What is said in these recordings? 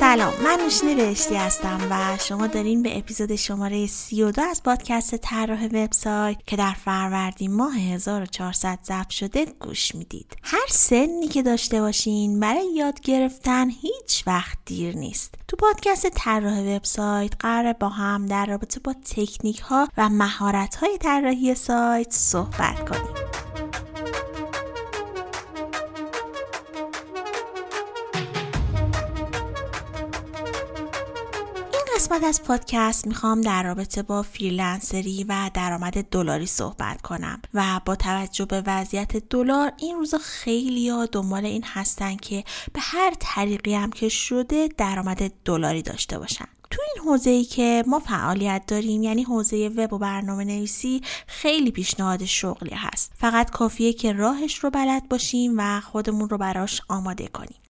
سلام من نوشین بهشتی هستم و شما دارین به اپیزود شماره 32 از پادکست طراح وبسایت که در فروردین ماه 1400 ضبط شده گوش می‌دید. هر سنی که داشته باشین برای یاد گرفتن هیچ وقت دیر نیست. تو پادکست طراح وبسایت قرار با هم در رابطه با تکنیک ها و مهارت های طراحی سایت صحبت کنیم. قسمت از پادکست می‌خوام در رابطه با فریلنسری و درآمد دلاری صحبت کنم و با توجه به وضعیت دلار این روزا خیلی ها دنبال این هستن که به هر طریقی هم که شده درآمد دلاری داشته باشن. تو این حوزه ای که ما فعالیت داریم یعنی حوزه وب و برنامه نویسی خیلی پیشنهاد شغلی هست. فقط کافیه که راهش رو بلد باشیم و خودمون رو براش آماده کنیم.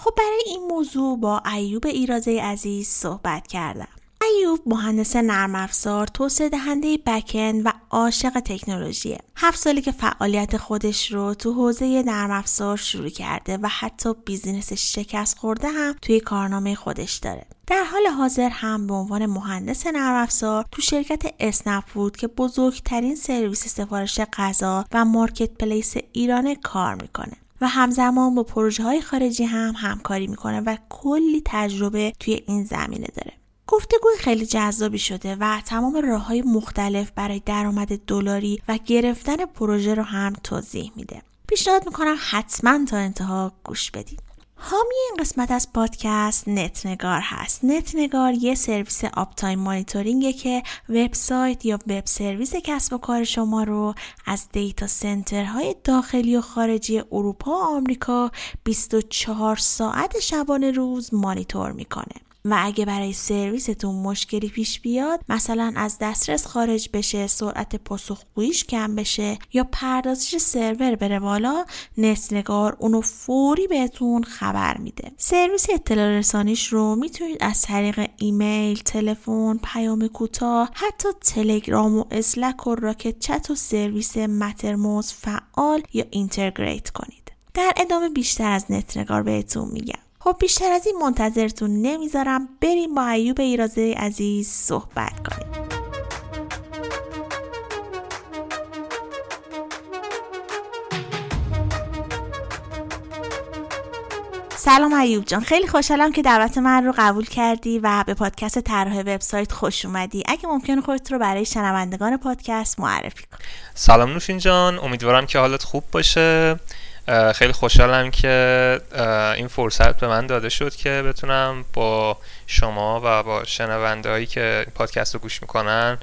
خب برای این موضوع با ایوب ایرازه عزیز صحبت کردم. ایوب مهندس نرم افزار، توسعه دهنده backend و عاشق تکنولوژیه. هفت سالی که فعالیت خودش رو تو حوزه نرم افزار شروع کرده و حتی business شکست خورده هم توی کارنامه خودش داره. در حال حاضر هم به عنوان مهندس نرم افزار تو شرکت اسنپ فود که بزرگترین سرویس سفارش غذا و marketplace ایران کار می‌کنه. و همزمان با پروژه های خارجی هم همکاری می‌کنه و کلی تجربه توی این زمینه داره. گفتگوی خیلی جذابی شده و تمام راه های مختلف برای درآمد دلاری و گرفتن پروژه رو هم توضیح میده. پیشنهاد می‌کنم حتما تا انتها گوش بدید. حامی این قسمت از پادکست نتنگار هست. نتنگار یه سرویس uptime monitoring ه که وبسایت یا web service کسب و کار شما رو از data center های داخلی و خارجی اروپا و آمریکا 24 ساعت شبانه روز مانیتور می‌کنه. و اگه برای سرویستون مشکلی پیش بیاد مثلا از دسترس خارج بشه سرعت پاسخگوییش کم بشه یا پردازش سرور بره بالا نت‌نگار اونو فوری بهتون خبر میده. سرویس اطلاع رسانیش رو می‌تونید از طریق ایمیل تلفن پیام کوتاه حتی تلگرام و Slack و Rocket.Chat و سرویس Mattermost فعال یا integrate کنید. در ادامه بیشتر از نت‌نگار بهتون میگم. خب بیشتر از این منتظرتون نمی‌ذارم بریم با ایوب ایرازه عزیز صحبت کنیم. سلام ایوب جان. خیلی خوشحالم که دعوت من رو قبول کردی و به پادکست طراح وبسایت خوش اومدی. اگه ممکن خودت رو برای شنوندگان پادکست معرفی کن سلام نوشین جان. امیدوارم که حالت خوب باشه. خیلی خوشحالم که این فرصت به من داده شد که بتونم با شما و با شنونده هایی که پادکست رو گوش می‌کنن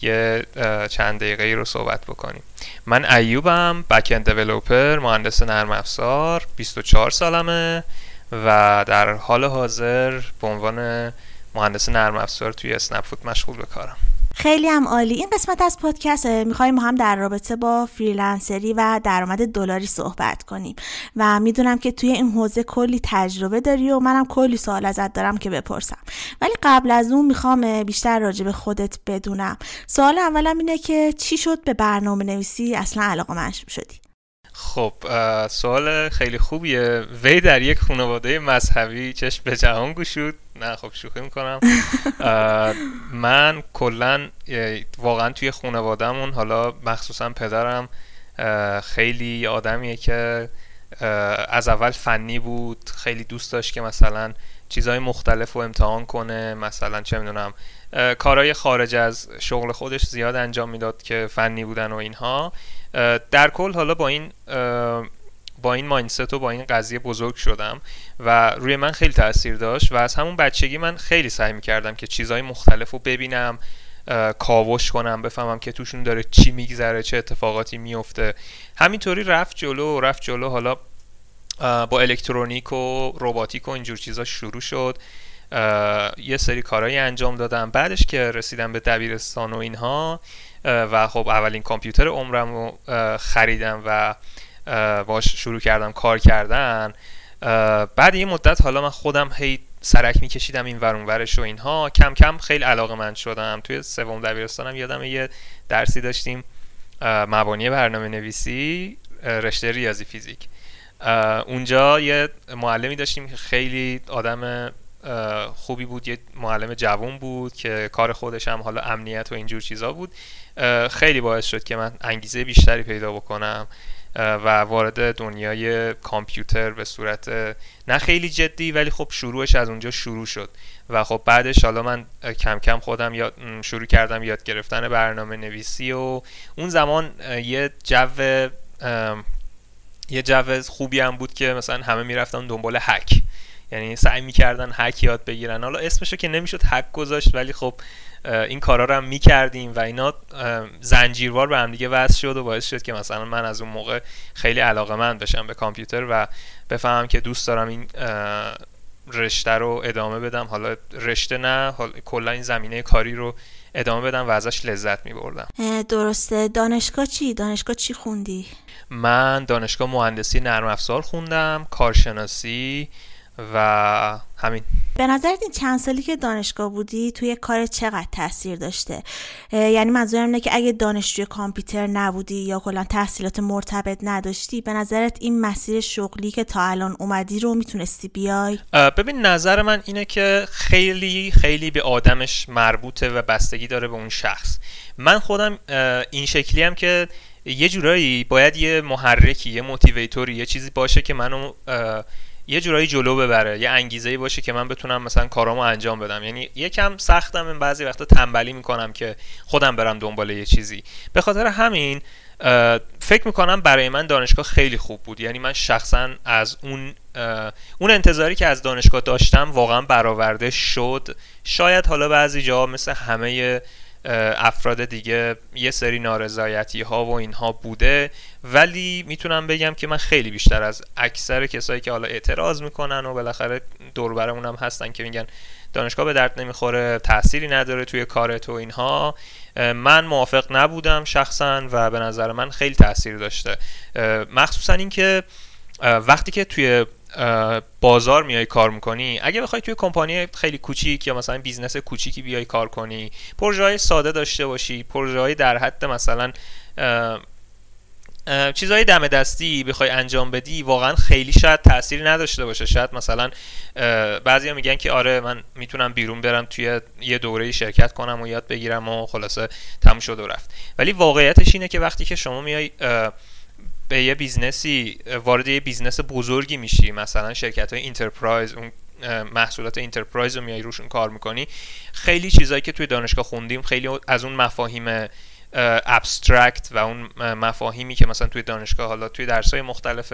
یه چند دقیقه رو صحبت بکنیم. من ایوبم بکن دیولوپر مهندس نرم افزار 24 سالمه و در حال حاضر به عنوان مهندس نرم افزار توی اسنپ فود مشغول به کارم. خیلی هم عالی. این قسمت از پادکست می‌خوایم هم در رابطه با فریلنسری و درآمد دلاری صحبت کنیم. و می‌دونم که توی این حوزه کلی تجربه داری و منم کلی سوال ازت دارم که بپرسم. ولی قبل از اون می‌خوام بیشتر راجع به خودت بدونم. سوال اولم اینه که چی شد به برنامه نویسی اصلا علاقه من شدی؟ خب سوال خیلی خوبیه. وی در یک خانواده مذهبی چشم به جهان گشود؟ نه خب شوخی می‌کنم. من کلا واقعا توی خانوادهمون حالا مخصوصا پدرم خیلی آدمیه که از اول فنی بود خیلی دوست داشت که مثلا چیزهای مختلف رو امتحان کنه مثلا چه می‌دونم کارهای خارج از شغل خودش زیاد انجام می‌داد که فنی بودن و اینها. در کل حالا با این با این ماینست و با این قضیه بزرگ شدم و روی من خیلی تاثیر داشت و از همون بچگی من خیلی سعی می‌کردم که چیزهای مختلف رو ببینم کاوش کنم بفهمم که توشون داره چی میگذره چه اتفاقاتی میفته همینطوری رفت جلو و رفت جلو. حالا با الکترونیک و روباتیک و اینجور چیزا شروع شد. یه سری کارهایی انجام دادم. بعدش که رسیدم به دبیرستان و اینها و خب اولین کامپیوتر عمرم رو خریدم و باش شروع کردم کار کردن. بعد یه مدت حالا من خودم هی سرک میکشیدم این ورون ورش و اینها. کم کم خیلی علاقه من شدم. توی سوم دبیرستانم یادم یه درسی داشتیم مبانی برنامه نویسی رشته ریاضی فیزیک. اونجا یه معلمی داشتیم که خیلی آدم خوبی بود. یه معلم جوون بود که کار خودش هم حالا امنیت و اینجور چیزا بود. خیلی باعث شد که من انگیزه بیشتری پیدا بکنم و وارد دنیای کامپیوتر به صورت نه خیلی جدی ولی خب شروعش از اونجا شروع شد. و خب بعدش حالا من کم کم خودم یاد شروع کردم یاد گرفتن برنامه نویسی و اون زمان یه جو یه جو خوبی هم بود که مثلا همه می‌رفتن دنبال هک. یعنی سعی می‌کردن هک یاد بگیرن حالا اسمشو که نمی‌شد هک گذاشت ولی خب این کارا رو هم می‌کردیم و اینا زنجیروار به هم دیگه وصل شد و باعث شد که مثلا من از اون موقع خیلی علاقه من بشم به کامپیوتر و بفهمم که دوست دارم این رشته رو ادامه بدم حالا رشته نه کلا این زمینه کاری رو ادامه بدم و ازش لذت می بردم درسته دانشگاه چی؟ دانشگاه چی خوندی؟ من دانشگاه مهندسی نرم افزار خوندم کارشناسی و همین. به نظرت این چند سالی که دانشگاه بودی توی کار چقدر تاثیر داشته؟ یعنی منظورم اینه که اگه دانشجوی کامپیوتر نبودی یا کلا تحصیلات مرتبط نداشتی به نظرت این مسیر شغلی که تا الان اومدی رو می‌تونستی بیای؟ ببین نظر من اینه که خیلی خیلی به آدمش مربوطه و بستگی داره به اون شخص. من خودم این شکلی هم که یه جورایی باید یه محرکی یه موتیویتوری یه چیزی باشه که منو یه جورایی جلو ببره یه انگیزه باشه که من بتونم مثلا کارامو انجام بدم. یعنی یکم سختم این بعضی وقتا تنبلی می‌کنم که خودم برم دنبال یه چیزی. به خاطر همین فکر می‌کنم برای من دانشگاه خیلی خوب بود. یعنی من شخصا از اون اون انتظاری که از دانشگاه داشتم واقعا برآورده شد. شاید حالا بعضی جا مثل همه افراد دیگه یه سری نارضایتی ها و اینها بوده. ولی می‌تونم بگم که من خیلی بیشتر از اکثر کسایی که حالا اعتراض می‌کنن و بالاخره دور هم هستن که میگن دانشگاه به درد نمی‌خوره تأثیری نداره توی کارت و اینها من موافق نبودم شخصا و به نظر من خیلی تاثیر داشته. مخصوصا اینکه وقتی که توی بازار میای کار می‌کنی؟ اگه بخوای توی کمپانی خیلی کوچیک یا مثلا business کوچیکی بیای کار کنی پروژه های ساده داشته باشی پروژه های در حد مثلا چیزهای دم دستی بخوای انجام بدی واقعا خیلی شاید تاثیری نداشته باشه. شاید مثلا بعضیا میگن که آره من می‌تونم بیرون برم توی یه دوره شرکت کنم و یاد بگیرم و خلاصه تموم شد و رفت. ولی واقعیتش اینه که وقتی که شما میای به یه business ی وارد یه business بزرگی میشی. مثلا شرکت های enterprise اون محصولات enterprise رو میای روشون کار می‌کنی. خیلی چیزایی که توی دانشگاه خوندیم خیلی از اون مفاهیم ابسترکت و اون مفاهیمی که مثلا توی دانشگاه حالا توی درسای مختلف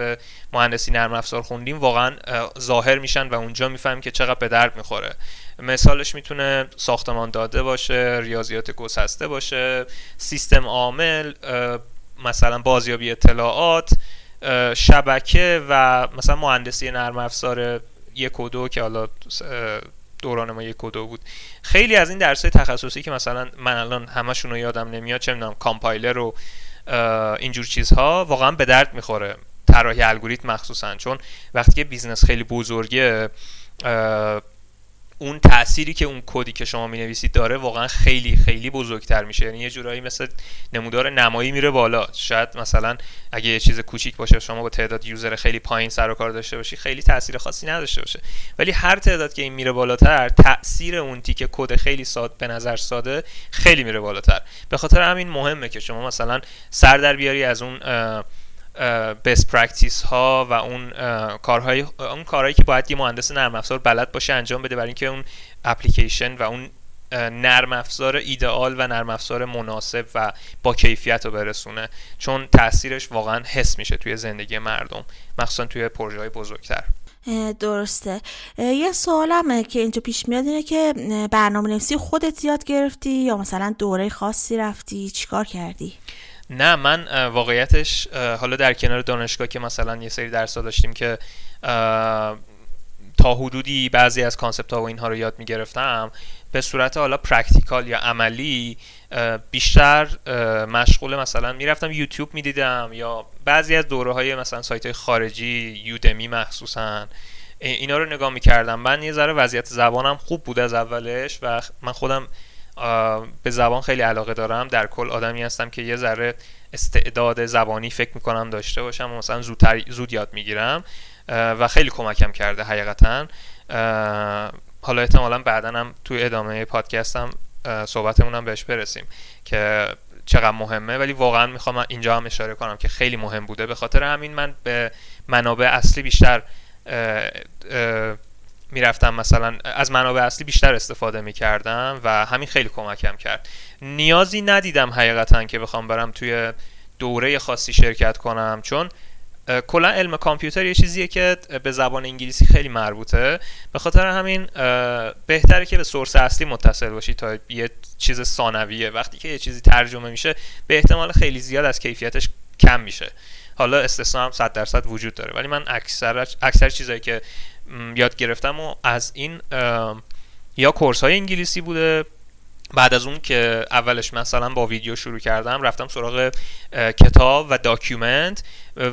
مهندسی نرم افزار خوندیم واقعا ظاهر میشن و اونجا می‌فهمیم که چقدر به درد می‌خوره. مثالش می‌تونه ساختمان داده باشه ریاضیات گسسته باشه سیستم عامل مثلا بازیابی اطلاعات شبکه و مثلا مهندسی نرم افزار یک و دو که حالا دوران ما یک و دو بود. خیلی از این درس تخصصی که مثلا من الان همشون رو یادم نمیاد چه می‌دونم کامپایلر و اینجور چیزها واقعا به درد می‌خوره طراحی الگوریتم مخصوصا. چون وقتی که business خیلی بزرگه اون تأثیری که اون کدی که شما می‌نویسید داره واقعا خیلی خیلی بزرگتر میشه. یعنی یه جورایی مثل نمودار نمایی میره بالا. شاید مثلا اگه یه چیز کوچیک باشه شما با تعداد user خیلی پایین سر و کار داشته باشی خیلی تاثیر خاصی نداشته باشه. ولی هر تعداد که این میره بالاتر تاثیر اون تیکه کد خیلی ساده به نظر ساده خیلی میره بالاتر. به خاطر همین مهمه که شما مثلا سر در بیاری از اون best practice ها و اون کارهای اون کارهایی که باید یه مهندس نرم افزار بلد باشه انجام بده برای اینکه اون اپلیکیشن و اون نرم افزار ایدئال و نرم افزار مناسب و با کیفیت رو برسونه. چون تاثیرش واقعا حس میشه توی زندگی مردم مخصوصا توی پروژه های بزرگتر درسته. یه سوالم که اینجا پیش میاد اینه که برنامه نویسی خودت یاد گرفتی یا مثلا دوره خاصی رفتی؟ چیکار کردی؟ نه من واقعیتش حالا در کنار دانشگاه که مثلا یه سری درس داشتیم که تا حدودی بعضی از concept ها و اینها رو یاد می گرفتم به صورت حالا practical یا عملی بیشتر مشغول مثلا می‌رفتم یوتیوب می‌دیدم یا بعضی از دوره های مثلا سایت های خارجی یودمی مخصوصا اینا رو نگاه می‌کردم. من یه ذره وضعیت زبانم خوب بود از اولش و من خودم به زبان خیلی علاقه دارم. در کل آدمی هستم که یه ذره استعداد زبانی فکر می‌کنم داشته باشم و مثلا زودتر زود یاد می‌گیرم و خیلی کمکم کرده حقیقتا. حالا احتمالا بعدا هم توی ادامه پادکستم صحبتمون هم بهش برسیم که چقدر مهمه. ولی واقعا می‌خوام اینجا هم اشاره کنم که خیلی مهم بوده. به خاطر همین من به منابع اصلی بیشتر می‌رفتم مثلا از منابع اصلی بیشتر استفاده می‌کردم و همین خیلی کمکم کرد. نیازی ندیدم حقیقتا که بخوام برم توی دوره خاصی شرکت کنم چون کلا علم کامپیوتر یه چیزیه که به زبان انگلیسی خیلی مربوطه. به خاطر همین بهتره که به source اصلی متصل باشی تا یه چیز ثانویه. وقتی که یه چیزی ترجمه میشه به احتمال خیلی زیاد از کیفیتش کم میشه. حالا استثنا هم 100 درصد وجود داره ولی من اکثر اکثر چیزایی که یاد گرفتم و از این یا course های انگلیسی بوده بعد از اون که اولش مثلا با ویدیو شروع کردم رفتم سراغ کتاب و document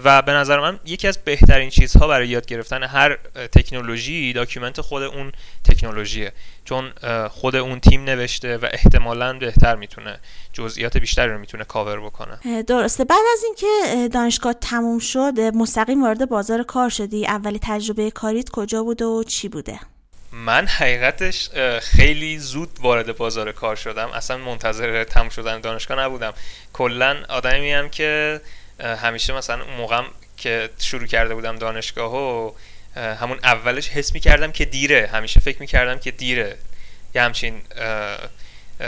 و به نظر من یکی از بهترین چیزها برای یاد گرفتن هر تکنولوژی document خود اون تکنولوژیه. چون خود اون تیم نوشته و احتمالا بهتر می‌تونه جزئیات بیشتری رو می‌تونه کاور بکنه. درسته. بعد از اینکه دانشگاه تموم شد مستقیم وارد بازار کار شدی. اولی تجربه کاریت کجا بوده و چی بوده؟ من حقیقتش خیلی زود وارد بازار کار شدم. اصلا منتظر تموم شدن دانشگاه نبودم. کلا آدمی هم که همیشه مثلا اون که شروع کرده بودم دانشگاه و همون اولش حس می کردم که دیره. همیشه فکر می کردم که دیره. یه همچین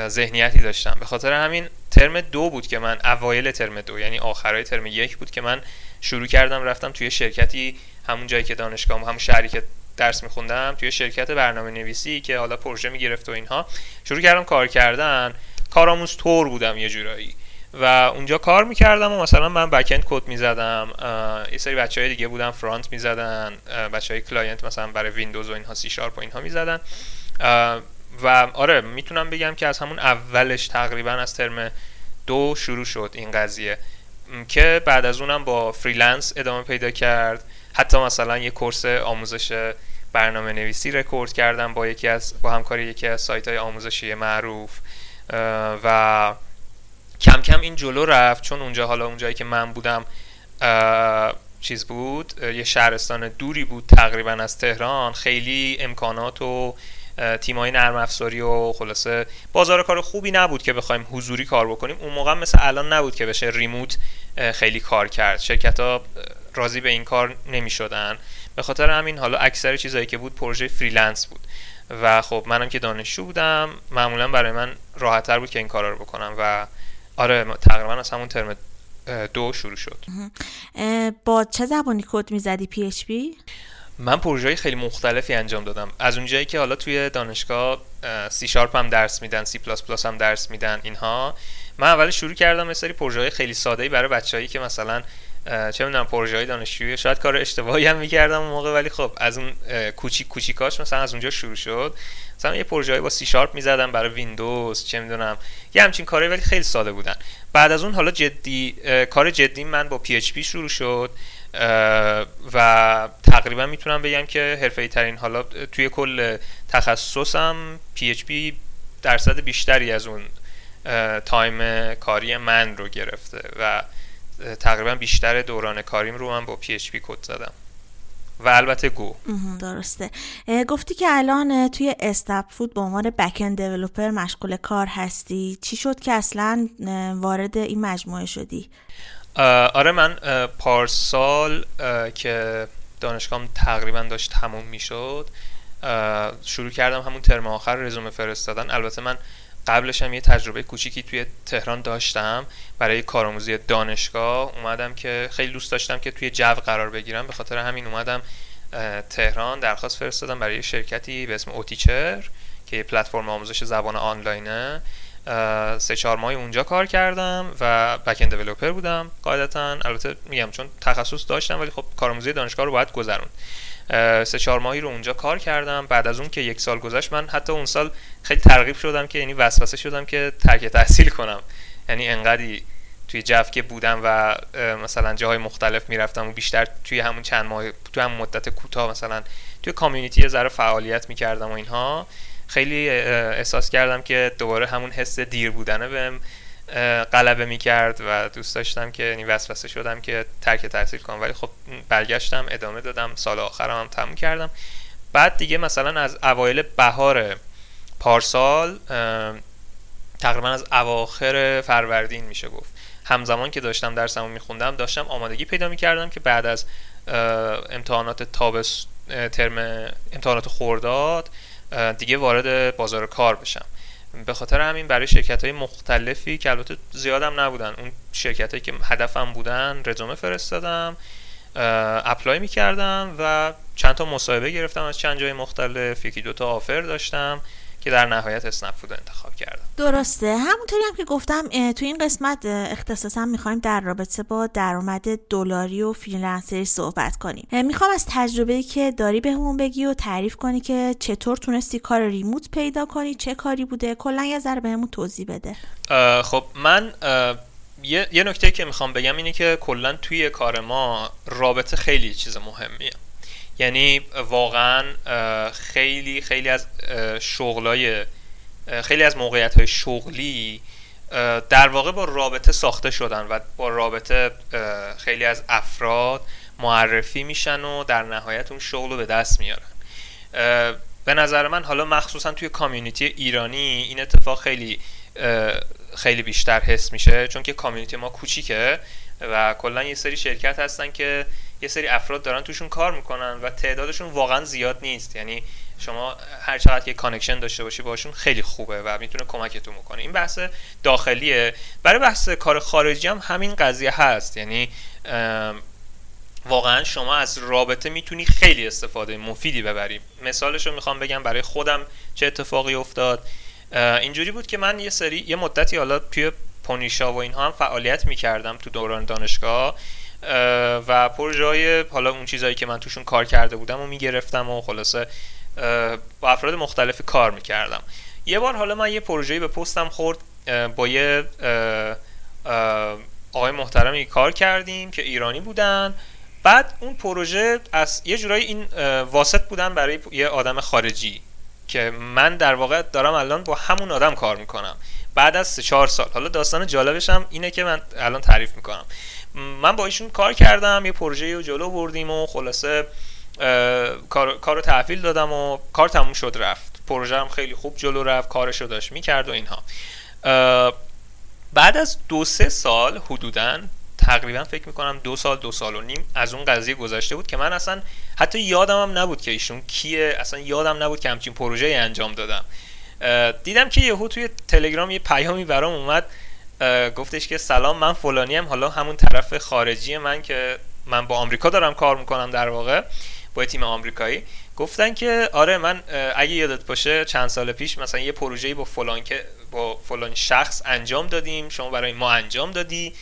ذهنیتی داشتم. به خاطر همین ترم دو بود که من اوایل ترم دو یعنی آخرای ترم یک بود که من شروع کردم رفتم توی شرکتی همون جایی که دانشگاه همون شهری که درس میخوندم توی شرکت برنامه نویسی که حالا پروژه می‌گرفت و اینها. شروع کردم کار کردن. کارآموز طور بودم یه جورایی. و اونجا کار می‌کردم و مثلا من backend کد می‌زدم. یه سری بچه های دیگه بودن front می‌زدن. بچه های client مثلا برای ویندوز و اینها سی شارپ و اینها می‌زدن. و آره می‌تونم بگم که از همون اولش تقریبا از ترم دو شروع شد این قضیه. که بعد از اونم با freelance ادامه پیدا کرد. حتی مثلا یه course آموزش برنامه نویسی رکورد کردم با یکی از با همکاری یکی از سایت های آموزشی معروف و کم کم این جلو رفت. چون اونجا حالا اونجایی که من بودم چیز بود یه شهرستان دوری بود تقریبا از تهران. خیلی امکانات و تیمای نرم افزاری و خلاصه بازار کار خوبی نبود که بخوایم حضوری کار بکنیم. اون موقع مثل الان نبود که بشه ریموت خیلی کار کرد. شرکت ها راضی به این کار نمی شدن به خاطر همین حالا اکثر چیزایی که بود پروژه freelance بود. و خب منم که دانشجو بودم معمولا برای من راحتتر بود که این کارا رو بکنم و آره تقریبا از همون ترم دو شروع شد. با چه زبانی کد می‌زدی پی پی؟ من پروژه خیلی مختلفی انجام دادم. از اونجایی که حالا توی دانشگاه سی شارپ هم درس میدن سی پلاس پلاس هم درس میدن اینها. من اول شروع کردم یه سری پروژه خیلی ساده برای بچههایی که مثلا چه می‌دونم پروژه های دانشجویی شاید کار اشتباهی هم می‌کردم اون موقع ولی خب از اون کوچیک کوچیکاش مثلا از اونجا شروع شد. مثلا یه پروژه با سی شارپ می‌زدم برای ویندوز چه می‌دونم یه همچین کاری ولی خیلی ساده بودن. بعد از اون حالا جدی کار جدی من با PHP شروع شد. و تقریبا می‌تونم بگم که حرفه ترین حالا توی کل تخصصم PHP درصد بیشتری از اون time کاری من رو گرفته و تقریبا بیشتر دوران کاریم رو من با PHP کد زدم. و البته Go درسته. گفتی که الان توی اسنپ فود به عنوان backend developer مشغول کار هستی. چی شد که اصلا وارد این مجموعه شدی؟ آره من پارسال که دانشگاهم تقریبا داشت تموم می‌شد شروع کردم همون ترم آخر رزومه فرستادن. البته من قبلش هم یه تجربه کوچیکی توی تهران داشتم. برای کارآموزی دانشگاه اومدم که خیلی دوست داشتم که توی جو قرار بگیرم. به خاطر همین اومدم تهران درخواست فرستادم برای شرکتی به اسم اوتیچر که یه پلتفرم آموزش زبان آنلاینه. سه چهار ماه اونجا کار کردم و بک اند دیولپر بودم. قاعدتا البته میگم چون تخصص داشتم ولی خب کارآموزی دانشگاه رو باید گذرون سه چهار ماهی رو اونجا کار کردم. بعد از اون که یک سال گذشت من حتی اون سال خیلی ترغیب شدم که یعنی وسوسه شدم که ترک تحصیل کنم. یعنی انقدی توی جف که بودم و مثلا جاهای مختلف می‌رفتم و بیشتر توی همون چند ماه توی همون مدت کوتاه مثلا توی کامیونیتی ذره فعالیت می‌کردم و اینها. خیلی احساس کردم که دوباره همون حس دیر بودنه بهم غلبه می‌کرد و دوست داشتم که یعنی وسوسه شدم که ترک تحصیل کنم. ولی خب برگشتم ادامه دادم سال آخرم هم تموم کردم. بعد دیگه مثلا از اوایل بهار پارسال تقریبا از اواخر فروردین میشه گفت. همزمان که داشتم درسمو میخوندم داشتم آمادگی پیدا می‌کردم که بعد از امتحانات تابس ترم امتحانات خورداد دیگه وارد بازار کار بشم. به خاطر همین برای شرکت های مختلفی که البته زیادم نبودن. اون شرکت هایی که هدفم بودن رزومه فرستادم apply می‌کردم و چند تا مصاحبه گرفتم از چند جای مختلف. یکی دوتا offer داشتم. که در نهایت اسنپ فود انتخاب کردم. درسته. همونطوری هم که گفتم تو این قسمت اختصاصا می‌خوایم در رابطه با درآمد دلاری و freelancer ی صحبت کنیم. می‌خوام از تجربه که داری بهمون بگی و تعریف کنی که چطور تونستی کار remote پیدا کنی چه کاری بوده. کلا یه ذره بهمون توضیح بده. خب من یه, یه نکته که می‌خوام بگم اینه که کلا توی کار ما رابطه خیلی چیز مهمیه. یعنی واقعا خیلی خیلی از شغلای خیلی از موقعیت های شغلی در واقع با رابطه ساخته شدن و با رابطه خیلی از افراد معرفی میشن و در نهایت اون شغل رو به دست میارن. به نظر من حالا مخصوصا توی کامیونیتی ایرانی این اتفاق خیلی خیلی بیشتر حس میشه چون که community ما کوچیکه و کلا یه سری شرکت هستن که یه سری افراد دارن توشون کار می‌کنن و تعدادشون واقعا زیاد نیست. یعنی شما هر چقدر که connection داشته باشی باشون خیلی خوبه و می‌تونه کمکتون می‌کنه این بحث داخلیه. برای بحث کار خارجی هم همین قضیه هست. یعنی واقعا شما از رابطه می‌تونی خیلی استفاده مفیدی ببری مثالش رو می‌خوام بگم برای خودم چه اتفاقی افتاد. اینجوری بود که من یه سری یه مدتی حالا توی پونیشا و اینها هم فعالیت می‌کردم تو دوران دانشگاه. و پروژه حالا اون چیزهایی که من توشون کار کرده بودم و می‌گرفتم و خلاصه با افراد مختلف کار می‌کردم. یه بار حالا من یه پروژه‌ای به پستم خورد با یه آقای محترمی کار کردیم که ایرانی بودن. بعد اون پروژه از یه جورایی این واسط بودن برای یه آدم خارجی که من در واقع دارم الان با همون آدم کار می‌کنم. بعد از چهار سال. حالا داستان جالبش هم اینه که من الان تعریف می‌کنم. من با ایشون کار کردم یه پروژه رو جلو بردیم و خلاصه کار رو تحویل دادم و کار تموم شد رفت. پروژه هم خیلی خوب جلو رفت کارش رو داشت می‌کرد و اینها. بعد از دو سه سال حدودا تقریبا فکر می‌کنم دو سال دو سال و نیم از اون قضیه گذشته بود که من اصلا حتی یادم هم نبود که ایشون کیه اصلا یادم نبود که همچین پروژه انجام دادم. دیدم که یهو توی تلگرام یه پیامی برام اومد گفتش که سلام من فلانی هم حالا همون طرف خارجی من که من با آمریکا دارم کار می‌کنم در واقع با تیم آمریکایی. گفتن که آره من اگه یادت باشه چند سال پیش مثلا یه پروژه‌ای با فلان که با فلان شخص انجام دادیم شما برای ما انجام دادی.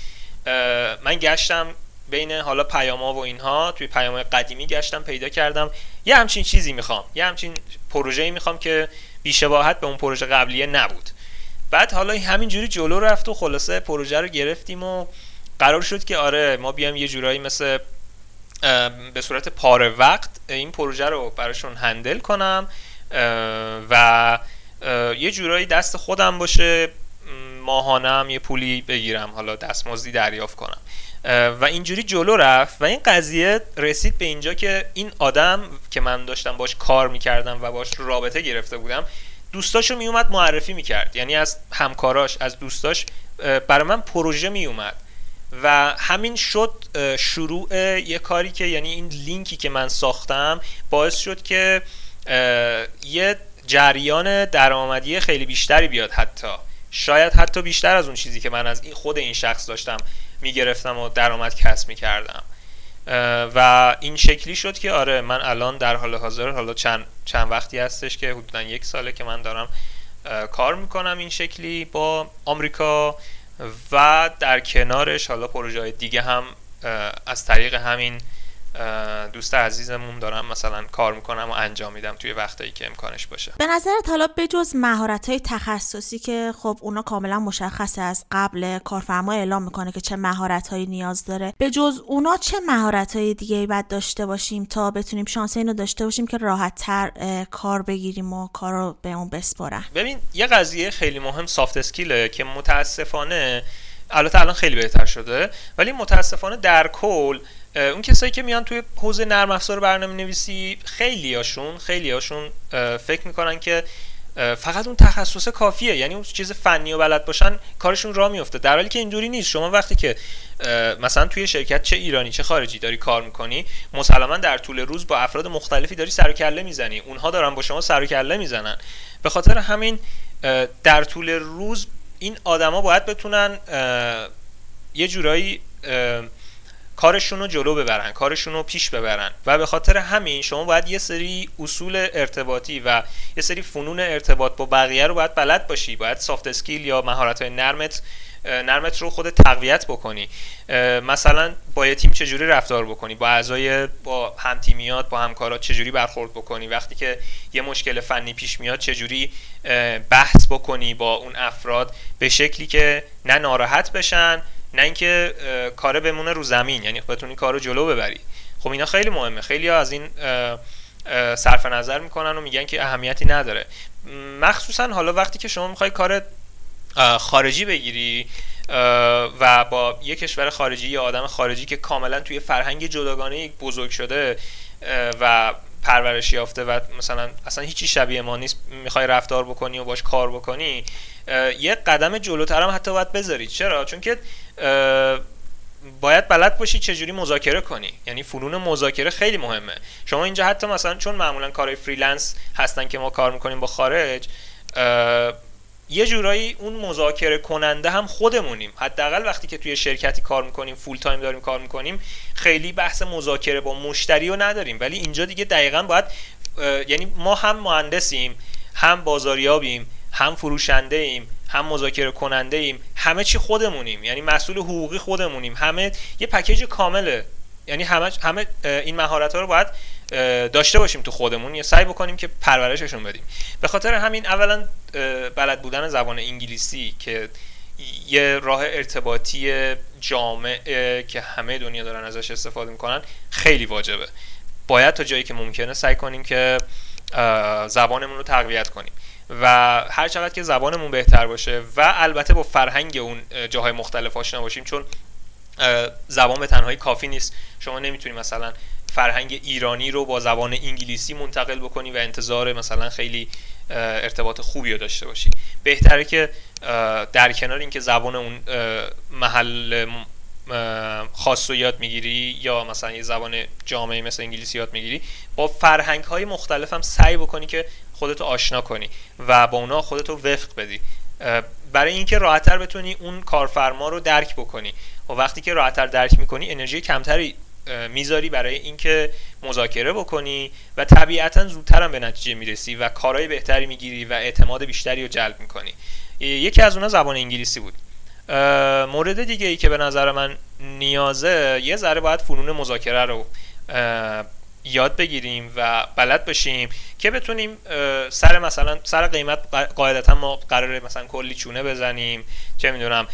من گشتم بین حالا پیاما و اینها توی پیام قدیمی گشتم پیدا کردم. یه همچین چیزی می‌خوام یه همچین پروژه‌ای می‌خوام که بیشباهت به اون پروژه قبلیه نبود. بعد حالا همینجوری جلو رفت و خلاصه پروژه رو گرفتیم و قرار شد که آره ما بیام یه جورایی مثل به صورت پاره وقت این پروژه رو براشون هندل کنم و یه جورایی دست خودم باشه ماهانم یه پولی بگیرم حالا دستمزدی دریافت کنم. و اینجوری جلو رفت و این قضیه رسید به اینجا که این آدم که من داشتم باش کار می‌کردم و باش رابطه گرفته بودم دوستاشو میومد معرفی می‌کرد. یعنی از همکاراش از دوستاش برای من پروژه میومد. و همین شد شروع یه کاری که یعنی این لینکی که من ساختم باعث شد که یه جریان درآمدی خیلی بیشتری بیاد حتی. شاید حتی بیشتر از اون چیزی که من از خود این شخص داشتم می‌گرفتم و درآمد کسب می‌کردم. و این شکلی شد که آره من الان در حال حاضر حالا چند, چند وقتی هستش که حدودا یک ساله که من دارم کار می‌کنم این شکلی با آمریکا و در کنارش حالا پروژه های دیگه هم از طریق همین دوست عزیزمون دارم مثلا کار می‌کنم و انجام میدم توی وقتایی که امکانش باشه. به نظرت حالا بجز مهارت های تخصصی که خب اونا کاملا مشخصه از قبل کارفرما اعلام می‌کنه که چه مهارت هایی نیاز داره. به جز اونا چه مهارت های دیگه ای باید داشته باشیم تا بتونیم شانس اینو داشته باشیم که راحت تر کار بگیریم و کار رو به اون بسپارن؟ ببین یه قضیه خیلی مهم سافت اسکیله که متاسفانه البته الان خیلی بهتر شده. ولی متاسفانه در کل اون کسایی که میان توی حوزه نرم افزار برنامه نویسی خیلی هاشون خیلی هاشون فکر می‌کنن که فقط اون تخصص کافیه. یعنی اون چیز فنی و بلد باشن کارشون راه میفته در حالی که اینجوری نیست. شما وقتی که مثلا توی شرکت چه ایرانی چه خارجی داری کار می‌کنی مسلما در طول روز با افراد مختلفی داری سر و کله می‌زنی. اونها دارن با شما سر و کله می‌زنن. به خاطر همین در طول روز این آدما باید بتونن یه جورایی کارشون رو جلو ببرن کارشون رو پیش ببرن. و به خاطر همین شما باید یه سری اصول ارتباطی و یه سری فنون ارتباط با بقیه رو باید بلد باشی. باید سافت اسکیل یا مهارت های نرمت نرمت رو خود تقویت بکنی. مثلا با یه تیم چجوری رفتار بکنی؟ با اعضای با همتیمیات با همکارات چجوری برخورد بکنی؟ وقتی که یه مشکل فنی پیش میاد چجوری بحث بکنی با اون افراد؟ به شکلی که نه ناراحت بشن نه اینکه کار بمونه رو زمین. یعنی بتونی کار رو جلو ببری خب اینا خیلی مهمه. خیلی از این صرف نظر می‌کنن و میگن که اهمیتی نداره. مخصوصا حالا وقتی که شما می‌خوای کار خارجی بگیری و با یه کشور خارجی یا آدم خارجی که کاملا توی فرهنگ جداگانه بزرگ شده و پرورش یافته و مثلا اصلا هیچی شبیه ما نیست می‌خوای رفتار بکنی و باش کار بکنی یه قدم جلوتر هم حتی باید بذاری. چرا؟ چون که باید بلد باشی چجوری مذاکره کنی. یعنی فنون مذاکره خیلی مهمه. شما اینجا حتی مثلا چون معمولا کارهای freelance هستن که ما کار می‌کنیم با خارج یه جورایی اون مذاکره کننده هم خودمونیم. حداقل وقتی که توی شرکتی کار می‌کنیم full time داریم کار می‌کنیم خیلی بحث مذاکره با مشتری رو نداریم. ولی اینجا دیگه دقیقا باید یعنی ما هم مهندسیم هم بازاریابیم هم فروشنده ایم هم مذاکره کننده ایم همه چی خودمونیم. یعنی مسئول حقوقی خودمونیم. همه یه پکیج کامله. یعنی همه همه این مهارت ها رو باید داشته باشیم تو خودمون. یا سعی بکنیم که پرورششون بدیم. به خاطر همین اولا بلد بودن زبان انگلیسی که یه راه ارتباطی جامع که همه دنیا دارن ازش استفاده می‌کنن خیلی واجبه. باید تا جایی که ممکنه سعی کنیم که زبانمون رو تقویت کنیم. و هر چقدر که زبانمون بهتر باشه و البته با فرهنگ اون جاهای مختلف آشنا باشیم چون زبان به تنهایی کافی نیست. شما نمی‌تونی مثلا فرهنگ ایرانی رو با زبان انگلیسی منتقل بکنی و انتظار مثلا خیلی ارتباط خوبی رو داشته باشی. بهتره که در کنار اینکه زبان اون محل خاص رو یاد می‌گیری یا مثلا یه زبان جامعه مثل انگلیسی یاد می‌گیری با فرهنگ های مختلف هم سعی بکنی که خودتو آشنا کنی و با اونا خودتو وفق بدی. برای اینکه راحتتر بتونی اون کارفرما رو درک بکنی. و وقتی که راحتتر درک می‌کنی انرژی کمتری می‌ذاری برای اینکه مذاکره بکنی و طبیعتا زودتر هم به نتیجه می‌رسی و کارهای بهتری می‌گیری و اعتماد بیشتری رو جلب می‌کنی. یکی از اونها زبان انگلیسی بود. مورد دیگه ای که به نظر من نیازه یه ذره باید فنون مذاکره رو یاد بگیریم و بلد باشیم که بتونیم سر مثلا سر قیمت قاعدتا ما قراره مثلا کلی چونه بزنیم چه می‌دونم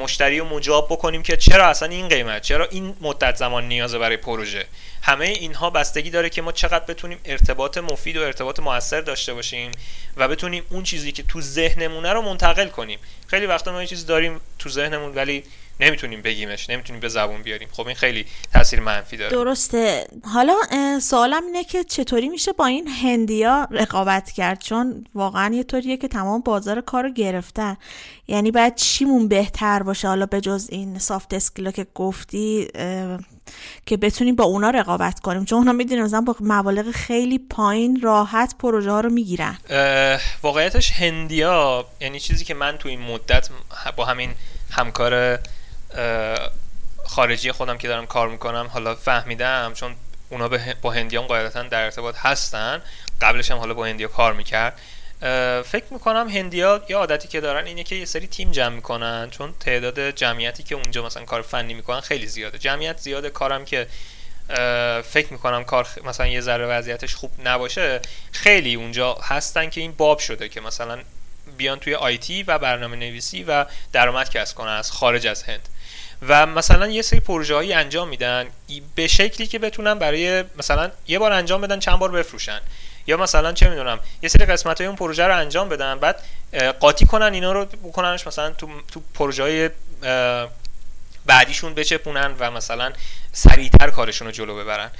مشتری رو مجاب بکنیم که چرا اصلا این قیمت چرا این مدت زمان نیازه برای پروژه. همه اینها بستگی داره که ما چقدر بتونیم ارتباط مفید و ارتباط موثر داشته باشیم و بتونیم اون چیزی که تو ذهنمونه رو منتقل کنیم. خیلی وقتا ما یه چیز داریم تو ذهنمون ولی نمی‌تونیم بگیمش نمی‌تونیم به زبون بیاریم. خب این خیلی تاثیر منفی داره. درسته. حالا سوالم اینه که چطوری میشه با این هندیا رقابت کرد؟ چون واقعا یه طوریه که تمام بازار کار رو گرفتن یعنی باید چیمون بهتر باشه؟ حالا به جز این سافت اسکیلا که گفتی که بتونیم با اونا رقابت کنیم. چون اونا می‌دونیم مثلا با مبالغ خیلی پایین راحت پروژه ها رو می‌گیرن. واقعیتش هندیا یعنی چیزی که من تو این مدت با همین همکار خارجی خودم که دارم کار می‌کنم حالا فهمیدم چون اونا با هندیان قاعدتا در ارتباط هستن قبلش هم حالا با هندیا کار می‌کرد. فکر می‌کنم هندیا یه عادتی که دارن اینه که یه سری تیم جمع می‌کنن چون تعداد جمعیتی که اونجا مثلا کار فنی می‌کنن خیلی زیاده. جمعیت زیاده کارم که فکر می‌کنم کار مثلا یه ذره وضعیتش خوب نباشه خیلی اونجا هستن که این باب شده که مثلا بیان توی آیتی و برنامه نویسی و درآمد کسب کنن از خارج از هند. و مثلا یه سری پروژه هایی انجام میدن به شکلی که بتونن برای مثلا یه بار انجام بدن چند بار بفروشن. یا مثلا چه می‌دونم یه سری قسمت های اون پروژه رو انجام بدن بعد قاطی کنن اینا رو بکننش مثلا تو تو پروژه های بعدیشون بچپونن و مثلا سریعتر کارشون رو جلو ببرن.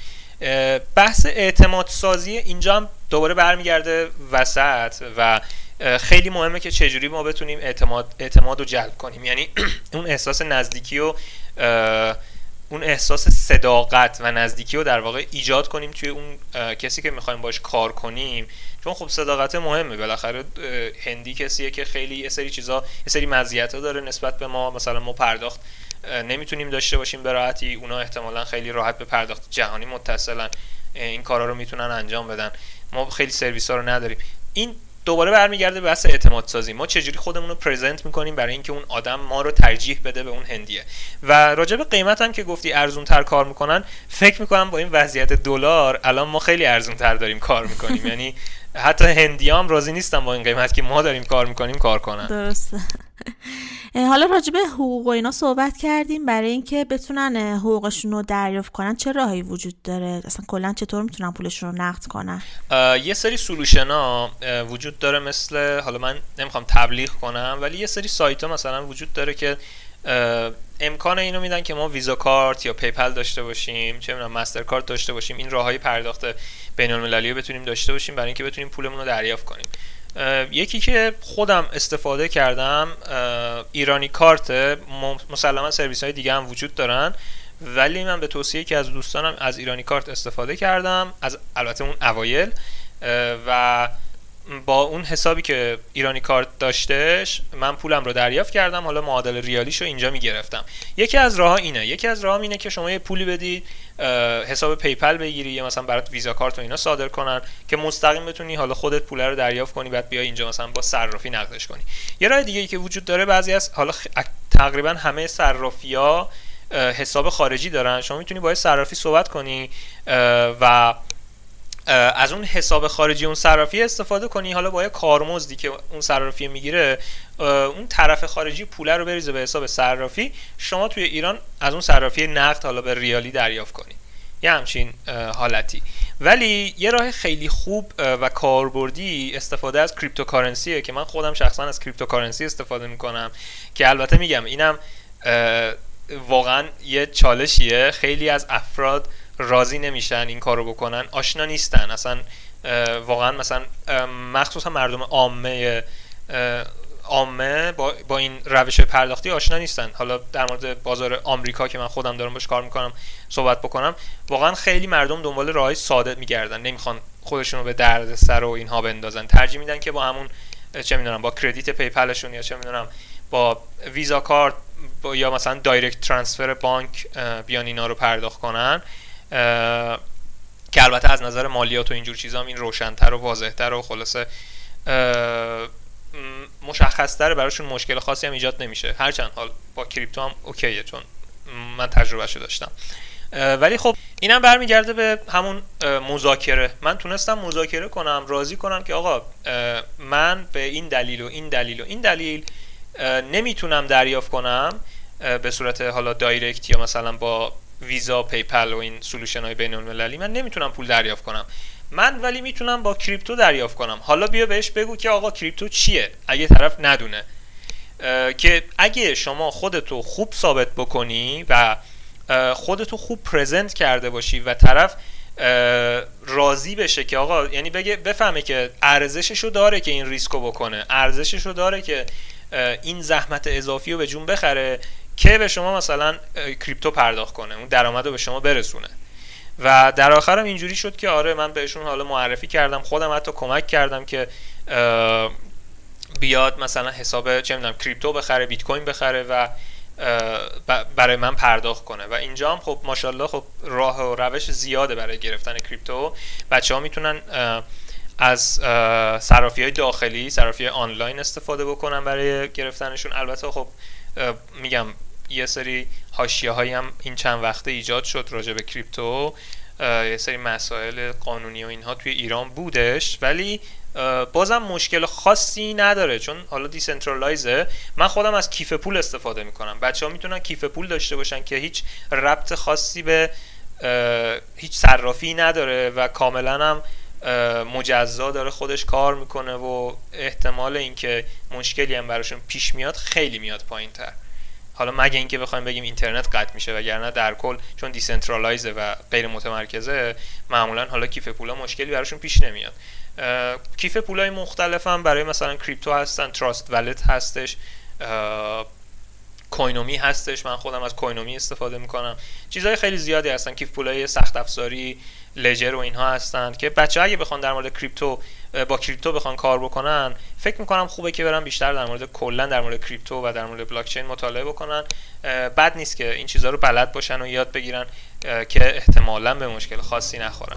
بحث اعتماد سازی اینجا هم دوباره برمیگرده وسط و خیلی مهمه که چجوری ما بتونیم اعتماد اعتماد رو جلب کنیم. یعنی اون احساس نزدیکی و اون احساس صداقت و نزدیکی رو در واقع ایجاد کنیم توی اون کسی که می‌خوایم باش کار کنیم. چون خب صداقت مهمه. بالاخره هندی کسیه که خیلی یه سری چیزا یه سری مزیت داره نسبت به ما. مثلا ما پرداخت نمی‌تونیم داشته باشیم به راحتی. اونا احتمالا خیلی راحت به پرداخت جهانی متصلن این کارا رو می‌تونن انجام بدن. ما خیلی سرویس ها رو نداریم. این دوباره برمیگرده به بحث اعتماد سازی. ما چجوری خودمون رو پرزنت می‌کنیم برای اینکه اون آدم ما رو ترجیح بده به اون هندیه. و راجع به قیمت هم که گفتی ارزون تر کار می‌کنن فکر می‌کنم با این وضعیت دلار الان ما خیلی ارزون تر داریم کار می‌کنیم. یعنی حتی هندی هم راضی نیستن با این قیمت که ما داریم کار می‌کنیم کار کنن. درسته. حالا راجع به حقوق و اینا صحبت کردیم. برای اینکه بتونن حقوقشون رو دریافت کنن چه راهی وجود داره؟ اصلا کلا چطور می‌تونن پولشون رو نقد کنن؟ یه سری solution ها وجود داره مثل حالا من نمی‌خوام تبلیغ کنم ولی یه سری سایت ها مثلا وجود داره که امکان اینو میدن که ما ویزا کارت یا پیپل داشته باشیم چه می‌دونم مستر کارت داشته باشیم این راههای پرداخت بین المللی رو بتونیم داشته باشیم برای اینکه بتونیم پولمون رو دریافت کنیم. یکی که خودم استفاده کردم ایرانی کارت مسلما سرویس های دیگه هم وجود دارن ولی من به توصیه که از دوستانم از ایرانی کارت استفاده کردم از البته اون اوایل و با اون حسابی که ایرانی کارت داشتش من پولم رو دریافت کردم حالا معادل ریالیش رو اینجا می‌گرفتم. یکی از راه اینه یکی از راه اینه که شما یه پولی بدید حساب پیپل بگیری یا مثلا برات ویزا کارت و اینا صادر کنن که مستقیم بتونی حالا خودت پول رو دریافت کنی بعد بیای اینجا مثلا با صرافی نقدش کنی. یه راه دیگه ای که وجود داره بعضی از حالا تقریبا همه صرافی ها حساب خارجی دارن. شما می‌تونی با صرافی صحبت کنی و از اون حساب خارجی اون صرافی استفاده کنی حالا با یه کارمزدی که اون صرافی می‌گیره اون طرف خارجی پوله رو بریزه به حساب صرافی شما توی ایران از اون صرافی نقد حالا به ریالی دریافت کنی. یه همچین حالتی. ولی یه راه خیلی خوب و کاربردی استفاده از cryptocurrency ه که من خودم شخصا از cryptocurrency استفاده می‌کنم که البته میگم اینم واقعا یه چالشیه. خیلی از افراد راضی نمیشن این کارو بکنن آشنا نیستن اصلا واقعا مثلا مخصوصا مردم عامه عامه با, با این روش پرداختی آشنا نیستن. حالا در مورد بازار آمریکا که من خودم دارم باش کار می‌کنم صحبت بکنم واقعا خیلی مردم دنبال راههای ساده میگردن. نمی‌خوان خودشون رو به درد سر و اینها بندازن. ترجیح میدن که با همون چه می‌دونم با credit پیپلشون یا چه می‌دونم با ویزا کارت یا مثلا direct transfer بانک بیان اینا رو پرداخت کنن. که البته از نظر مالیات و اینجور چیزا هم این روشنتر و واضحتر و خلاصه مشخصتر براشون مشکل خاصی هم ایجاد نمیشه. هرچند حال با crypto هم okay ه چون من تجربهشو داشتم. ولی خب اینم برمیگرده به همون مذاکره. من تونستم مذاکره کنم راضی کنم که آقا من به این دلیل و این دلیل و این دلیل نمی‌تونم دریافت کنم به صورت حالا direct یا مثلا با ویزا پیپل و این solution های بین المللی. من نمی‌تونم پول دریافت کنم. من ولی می‌تونم با crypto دریافت کنم. حالا بیا بهش بگو که آقا crypto چیه؟ اگه طرف ندونه. که اگه شما خودتو خوب ثابت بکنی و خودتو خوب پرزنت کرده باشی و طرف راضی بشه که آقا یعنی بگه بفهمه که ارزششو داره که این ریسکو بکنه. ارزششو داره که این زحمت اضافی رو به جون بخره. که به شما مثلا کریپتو پرداخت کنه اون درآمد رو به شما برسونه. و در آخرم اینجوری شد که آره من بهشون حالا معرفی کردم خودم حتی کمک کردم که بیاد مثلا حساب چه می‌دونم کریپتو بخره بیت کوین بخره و برای من پرداخت کنه. و اینجا هم خب ماشاءالله خب راه و روش زیاده برای گرفتن کریپتو. بچه ها می‌تونن از صرافی های داخلی صرافی آنلاین استفاده بکنن برای گرفتنشون. البته خب میگم یه سری حاشیه هایی هم این چند وقته ایجاد شد راجع به کریپتو. یه سری مسائل قانونی و اینها توی ایران بودش. ولی بازم مشکل خاصی نداره چون حالا decentralize ه من خودم از کیف پول استفاده می‌کنم. بچه ها می‌تونن کیف پول داشته باشن که هیچ ربط خاصی به هیچ صرافی نداره و کاملا هم مجزا داره خودش کار می‌کنه و احتمال اینکه مشکلی هم براشون پیش میاد خیلی میاد پایین تر حالا مگه اینکه بخوایم بگیم اینترنت قطع میشه وگرنه در کل چون decentralize ه و غیر متمرکزه معمولا حالا کیف پولا مشکلی براشون پیش نمیاد. کیف پولای مختلف هم برای مثلا crypto هستن Trust Wallet هستش Coinomi هستش. من خودم از Coinomi استفاده می‌کنم. چیزهای خیلی زیادی هستن. کیف پولای سخت افزاری Ledger و اینها هستند که بچه اگه بخوان در مورد crypto با crypto بخوان کار بکنن فکر می‌کنم خوبه که برن بیشتر در مورد کلا در مورد crypto و در مورد بلاک چین مطالعه بکنن. بد نیست که این چیزها رو بلد باشن و یاد بگیرن که احتمالا به مشکل خاصی نخورن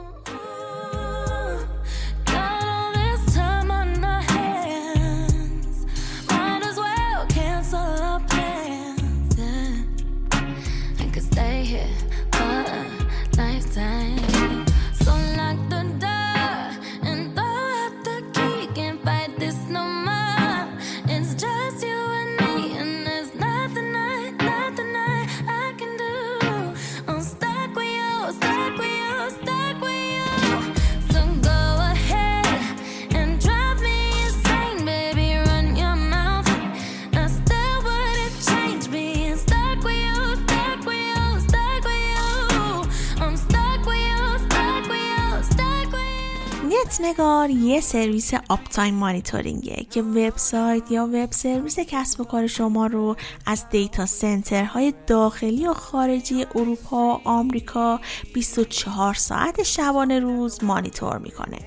نت‌نگار یه سرویس uptime monitoring ه که وبسایت یا web service کسب و کار شما رو از data center های داخلی و خارجی اروپا و آمریکا 24 ساعت شبانه روز مانیتور می‌کنه.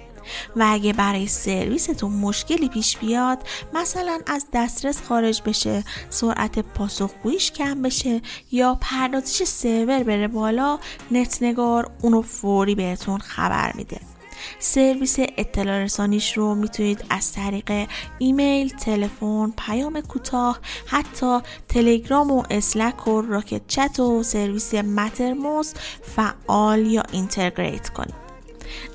و اگه برای سرویستون مشکلی پیش بیاد مثلا از دسترس خارج بشه سرعت پاسخگوییش کم بشه یا پردازش سرور بره بالا نت‌نگار اونو فوری بهتون خبر میده. سرویس اطلاع رسانیش رو می‌تونید از طریق ایمیل، تلفن، پیام کوتاه، حتی تلگرام و Slack و Rocket.Chat و سرویس Mattermost فعال یا integrate کنید.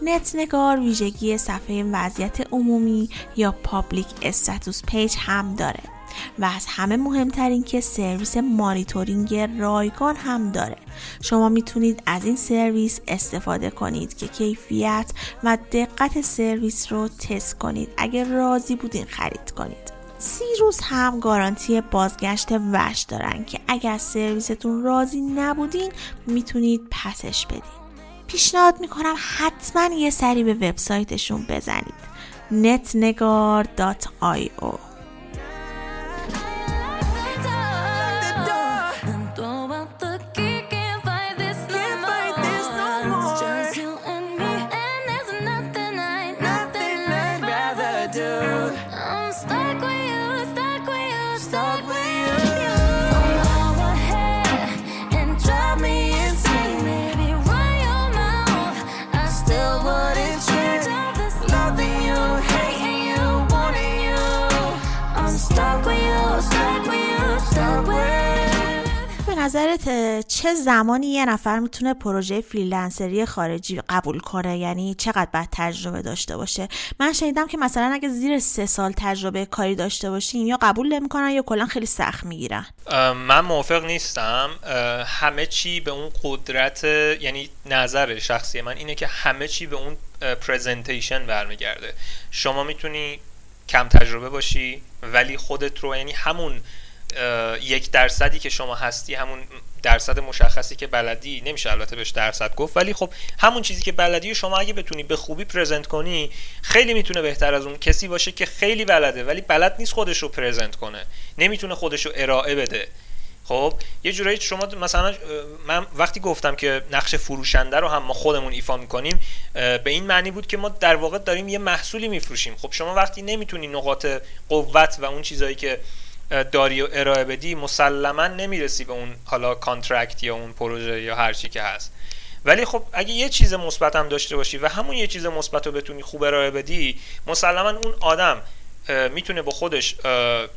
نت نگار ویژگی صفحه وضعیت عمومی یا public status page هم داره و از همه مهمتر این که سرویس مانیتورینگ رایگان هم داره. شما می‌تونید از این سرویس استفاده کنید که کیفیت و دقت سرویس رو تست کنید. اگر راضی بودین خرید کنید. سی روز هم گارانتی بازگشت وش دارن که اگر سرویستون راضی نبودین می‌تونید پسش بدین. پیشنهاد می‌کنم حتما یه سری به وبسایتشون بزنید. netnegar.io نظرت چه زمانی یه نفر می‌تونه پروژه freelance ری خارجی قبول کنه؟ یعنی چقدر باید تجربه داشته باشه؟ من شنیدم که مثلا اگه زیر سه سال تجربه کاری داشته باشین یا قبول نمی‌کنن یا کلا خیلی سخت می‌گیرن. من موافق نیستم. همه چی به اون قدرت یعنی نظر شخصی من اینه که همه چی به اون presentation برمیگرده. شما می‌تونی کم تجربه باشی ولی خودت رو یعنی همون یک درصدی که شما هستی همون درصد مشخصی که بلدی نمیشه البته بهش درصد گفت ولی خب همون چیزی که بلدی شما اگه بتونی به خوبی پرزنت کنی خیلی می‌تونه بهتر از اون کسی باشه که خیلی بلده ولی بلد نیست خودش رو پرزنت کنه. نمی‌تونه خودش رو ارائه بده. خب یه جورایی شما مثلا من وقتی گفتم که نقش فروشنده رو هم ما خودمون ایفا می‌کنیم به این معنی بود که ما در واقع داریم یه محصولی میفروشیم. خب شما وقتی نمی‌تونی نقاط قوت و اون چیزهایی که داری و ارائه بدی مسلما نمی‌رسی به اون حالا contract یا اون پروژه یا هر چی که هست. ولی خب اگه یه چیز مثبت هم داشته باشی و همون یه چیز مثبت رو بتونی خوب ارائه بدی مسلما اون آدم می‌تونه با خودش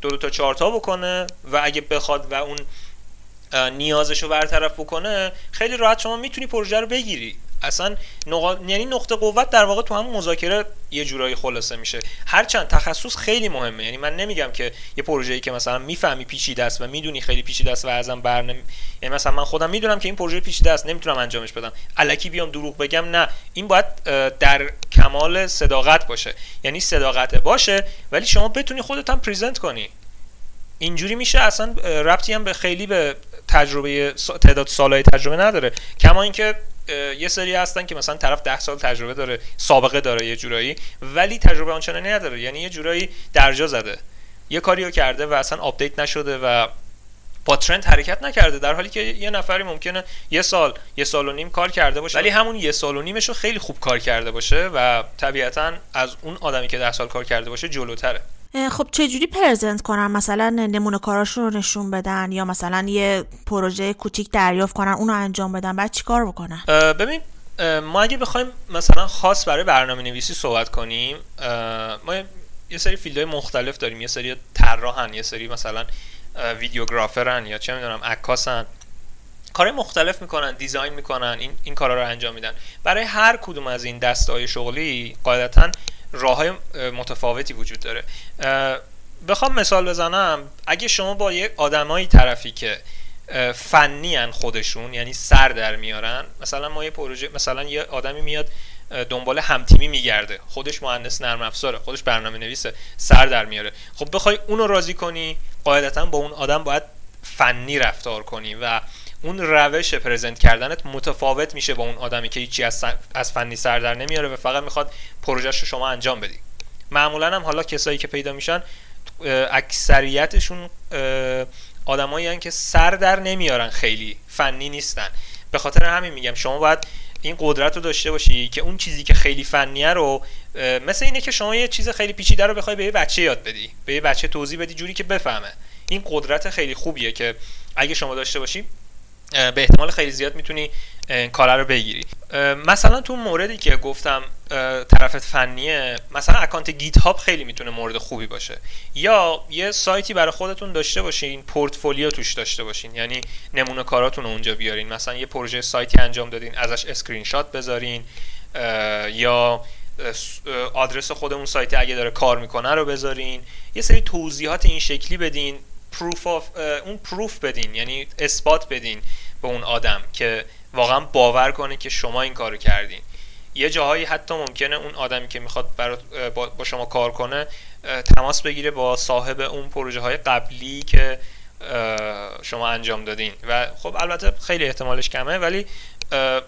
دو, دو تا چهار تا بکنه و اگه بخواد و اون نیازش رو برطرف بکنه خیلی راحت شما می‌تونی پروژه رو بگیری. اصلا نقا... یعنی نقطه قوت در واقع تو هم مذاکره یه جورایی خلاصه میشه. هرچند تخصص خیلی مهمه. یعنی من نمیگم که یه پروژه‌ای که مثلا می‌فهمی پیچیده است و می‌دونی خیلی پیچیده است و ازم برنم یعنی مثلا من خودم می‌دونم که این پروژه پیچیده است نمی‌تونم انجامش بدم. الکی بیام دروغ بگم نه. این باید در کمال صداقت باشه. یعنی صداقت باشه ولی شما بتونی خودت هم پریزنت کنی. اینجوری میشه اصلا ربطی هم به خیلی به تجربه تعداد سالهای تجربه نداره. کما اینکه یه سری هستن که مثلا طرف ده سال تجربه داره سابقه داره یه جورایی ولی تجربه آنچنانی نداره. یعنی یه جورایی درجا زده. یه کاریو کرده و اصلا update نشده و با trend حرکت نکرده. در حالی که یه نفری ممکنه یه سال یه سال و نیم کار کرده باشه. ولی همون یه سال و نیمش رو خیلی خوب کار کرده باشه و طبیعتا از اون آدمی که ده سال کار کرده باشه جلوتره. خب چجوری present کنن؟ مثلا نمونه کاراشون رو نشون بدن یا مثلا یه پروژه کوچیک دریافت کنن اونو انجام بدن؟ بعد چیکار بکنن؟ ببین ما اگه بخوایم مثلا خاص برای برنامه نویسی صحبت کنیم ما یه سری فیلدهای مختلف داریم. یه سری طراحن یه سری مثلا ویدیوگرافرن یا چه می‌دونم عکاسن. کار مختلف می‌کنن دیزاین می‌کنن این این کارا رو انجام میدن. برای هر کدوم از این دستای شغلی قاعدتا راه های متفاوتی وجود داره. بخوام مثال بزنم. اگه شما با یک آدمایی طرفی که فنی خودشون یعنی سر در میارن مثلا ما یه پروژه مثلا یه آدمی میاد دنبال همتیمی میگرده. خودش مهندس نرم افزاره خودش برنامه نویسه سر در میاره. خب بخوای اونو راضی کنی قاعدتا با اون آدم باید فنی رفتار کنی و اون روش پرزنت کردنت متفاوت میشه با اون آدمی که هیچی از, از فنی سر در نمیاره و فقط می‌خواد پروژهش رو شما انجام بدی. معمولا هم حالا کسایی که پیدا میشن اکثریتشون آدمایی که سر در نمیارن خیلی فنی نیستن. به خاطر همین میگم شما باید این قدرت رو داشته باشی که اون چیزی که خیلی فنیه رو مثل اینه که شما یه چیز خیلی پیچیده رو بخوای به یه بچه یاد بدی به یه بچه توضیح بدی جوری که بفهمه. این قدرت خیلی خوبیه که اگه شما داشته باشی به احتمال خیلی زیاد می‌تونی کار رو بگیری. مثلا تو موردی که گفتم طرفت فنیه مثلا account GitHub خیلی می‌تونه مورد خوبی باشه. یا یه سایتی برای خودتون داشته باشین پورتفولیو توش داشته باشین. یعنی نمونه کاراتون رو اونجا بیارین. مثلا یه پروژه سایتی انجام دادین ازش اسکرین شات بذارین یا آدرس خودمون سایتی اگه داره کار می‌کنه رو بذارین. یه سری توضیحات این شکلی بدین proof اون proof بدین یعنی اثبات بدین. به اون آدم که واقعا باور کنه که شما این کارو کردین. یه جاهایی حتی ممکنه اون آدمی که می‌خواد با شما کار کنه تماس بگیره با صاحب اون پروژه های قبلی که شما انجام دادین. و خب البته خیلی احتمالش کمه ولی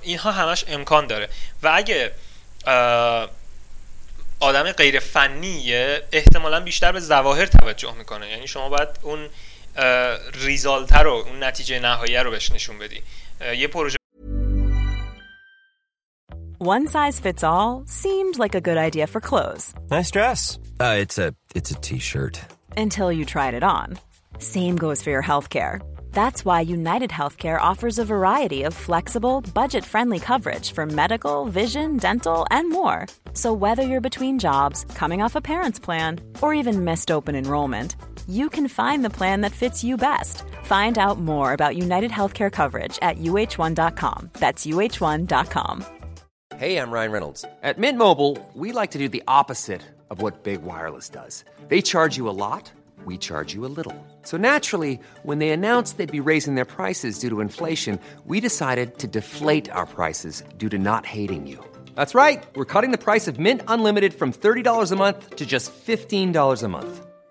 اینها همش امکان داره. و اگه آدم غیر فنیه احتمالا بیشتر به ظواهر توجه می‌کنه. یعنی شما باید اون ریزالتر رو اون نتیجه نهایی رو بهش نشون بدی یه پروژه One size fits all seemed like a good idea for clothes. Nice dress. Uh, it's a it's a t-shirt. Until you tried it on. Same goes for your healthcare. That's why United Healthcare offers a variety of flexible, budget friendly coverage for medical, vision, dental, and more. So, whether you're between jobs, coming off a parent's plan, or even missed open enrollment, you can find the plan that fits you best. Find out more about United Healthcare coverage at uh1.com. That's uh1.com. Hey, I'm Ryan Reynolds. At Mint Mobile, we like to do the opposite of what Big Wireless does. They charge you a lot, we charge you a little. So naturally, when they announced they'd be raising their prices due to inflation, we decided to deflate our prices due to not hating you. That's right. We're cutting the price of Mint Unlimited from $30 a month to just $15 a month.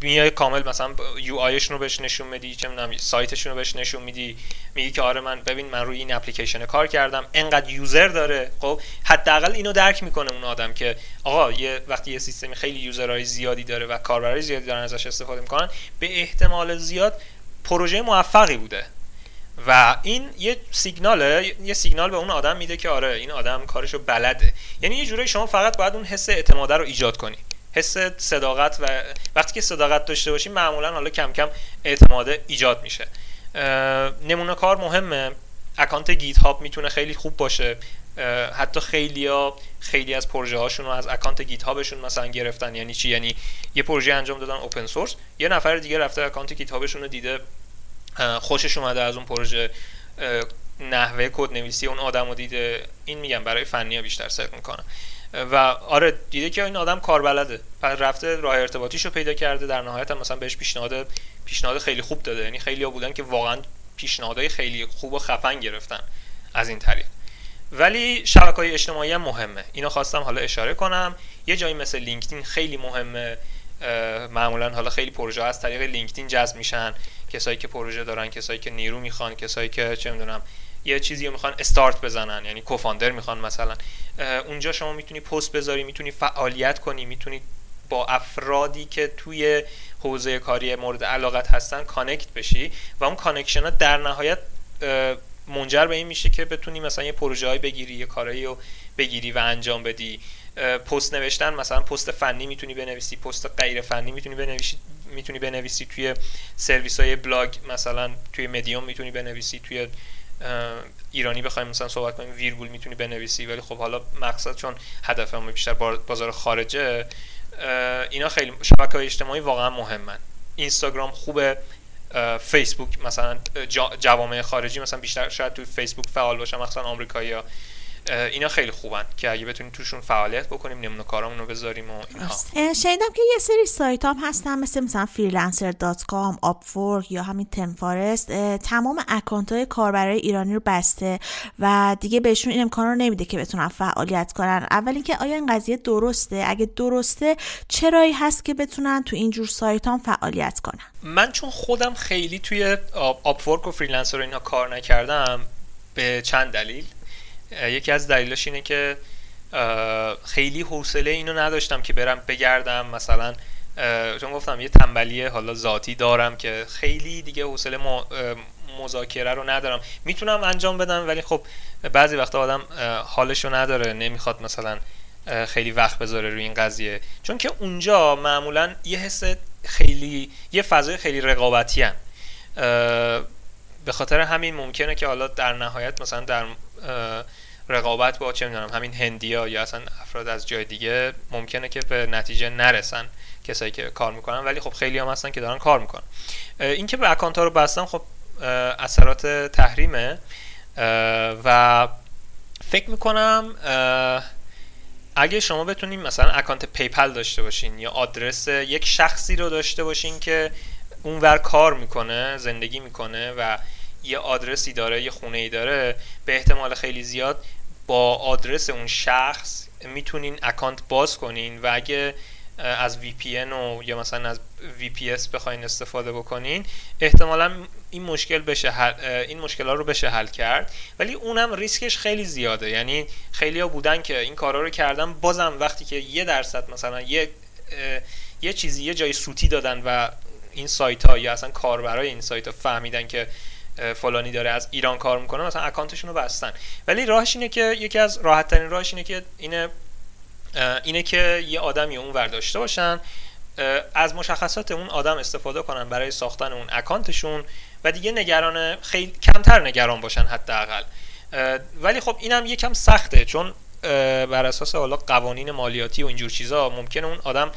میای کامل مثلا یو آیشون رو بهش نشون میدی چه می‌دونم سایتشون رو بهش نشون میدی میگی که آره من ببین من روی این اپلیکیشن کار کردم. انقدر یوزر داره. خب حداقل اینو درک می‌کنه اون آدم که آقا یه وقتی یه سیستمی خیلی یوزرهای زیادی داره و کاربرای زیادی دارن ازش استفاده می‌کنن به احتمال زیاد پروژه موفقی بوده. و این یه سیگناله یه سیگنال به اون آدم میده که آره این آدم کارشو بلده. یعنی یه جوری شما فقط باید اون حس اعتماد رو ایجاد کنی. حس صداقت و وقتی که صداقت داشته باشیم معمولا حالا کم کم اعتماد ایجاد میشه. نمونه کار مهمه. account GitHub می‌تونه خیلی خوب باشه. حتی خیلی ها خیلی از پروژه هاشون رو از account GitHub شون مثلا گرفتن. یعنی چی؟ یعنی یه پروژه انجام دادن open source یه نفر دیگه رفته account GitHub شون رو دیده خوشش اومده از اون پروژه. نحوه کد نویسی اون آدم رو دیده. این میگم برای فنی ها بیشتر سرک می‌کنم و آره دیده که این آدم کار بلده پس رفته راه ارتباطیش رو پیدا کرده در نهایت هم مثلا بهش پیشنهاد پیشنهاد خیلی خوب داده. یعنی خیلی ها بودن که واقعا پیشنهادهای خیلی خوب و خفن گرفتن از این طریق. ولی شبکه های اجتماعی هم مهمه. اینو خواستم حالا اشاره کنم. یه جایی مثل لینکدین خیلی مهمه. معمولا حالا خیلی پروژه از طریق لینکدین جذب میشن. کسایی که پروژه دارن کسایی که نیرو می‌خوان کسایی که چه می‌دونم یه چیزی رو می‌خوان استارت بزنن یعنی co-founder می‌خوان مثلا اونجا شما می‌تونی پست بذاری می‌تونی فعالیت کنی می‌تونی با افرادی که توی حوزه کاری مورد علاقت هستن connect بشی و اون connection ها در نهایت منجر به این میشه که بتونی مثلا یه پروژه های بگیری یه کارایی رو بگیری و انجام بدی. پست نوشتن مثلا پست فنی می‌تونی بنویسی پست غیر فنی می‌تونی بنویسی می‌تونی بنویسی توی سرویس های بلاگ مثلا توی مدیوم می‌تونی بنویسی توی ایرانی بخوایم مثلا صحبت کنیم ویرگول می‌تونی بنویسی ولی خب حالا مقصد چون هدفمون بیشتر بازار خارجه اینا خیلی شبکه های اجتماعی واقعا مهمن. اینستاگرام خوبه فیسبوک مثلا جوامع خارجی مثلا بیشتر شاید تو فیسبوک فعال باشن مثلا آمریکایی ها اینا خیلی خوبن که اگه بتونیم توشون فعالیت بکنیم نمونه کارامون رو بذاریم و اینها شنیدم که یه سری سایت هم هستن مثل مثلا freelancer.com Upwork یا همین ThemeForest تمام account های کاربرای ایرانی رو بسته و دیگه بهشون این امکان رو نمیده که بتونن فعالیت کنن. اول اینکه آیا این قضیه درسته؟ اگه درسته چه راهی هست که بتونن تو اینجور سایت هم فعالیت کنن؟ من چون خودم خیلی توی Upwork و Freelancer اینها کار نکردم به چند دلیل. یکی از دلیلش اینه که خیلی حوصله اینو نداشتم که برم بگردم. مثلا چون گفتم یه تنبلی حالا ذاتی دارم که خیلی دیگه حوصله مذاکره رو ندارم. می‌تونم انجام بدم ولی خب بعضی وقتا آدم حالش رو نداره. نمی‌خواد مثلا خیلی وقت بذاره روی این قضیه. چون که اونجا معمولا یه حس خیلی یه فضای خیلی رقابتی هم. به خاطر همین ممکنه که حالا در نهایت مثلا در رقابت با چه می‌دونم همین هندیا یا اصلا افراد از جای دیگه ممکنه که به نتیجه نرسن کسایی که کار می‌کنن. ولی خب خیلی هم هستن که دارن کار می‌کنن. اینکه به account ها رو بستن خب اثرات تحریمه. و فکر می‌کنم اگه شما بتونین مثلا account PayPal داشته باشین یا آدرس یک شخصی رو داشته باشین که اونور کار می‌کنه زندگی می‌کنه و یه آدرسی داره یه خونه ای داره به احتمال خیلی زیاد با آدرس اون شخص می‌تونین اکانت باز کنین و اگه از VPN و یا مثلا از VPS بخواین استفاده بکنین احتمالا این مشکل بشه این مشکل ها رو بشه حل کرد. ولی اونم ریسکش خیلی زیاده. یعنی خیلی ها بودن که این کارا رو کردن بازم وقتی که یه درصد مثلا یه یه چیزی یه جای سوتی دادن و این سایت ها یا اصلا کاربرای این سایت ها فهمیدن که فلانی داره از ایران کار می‌کنه مثلا اکانتشون رو بستن. ولی راهش اینه که یکی از راحت ترین راهش اینه که اینه اینه که یه آدمی اون ور داشته باشن از مشخصات اون آدم استفاده کنن برای ساختن اون اکانتشون و دیگه نگران خیلی کمتر نگران باشن حداقل. ولی خب اینم یکم سخته چون بر اساس حالا قوانین مالیاتی و اینجور چیزا ممکنه اون آدم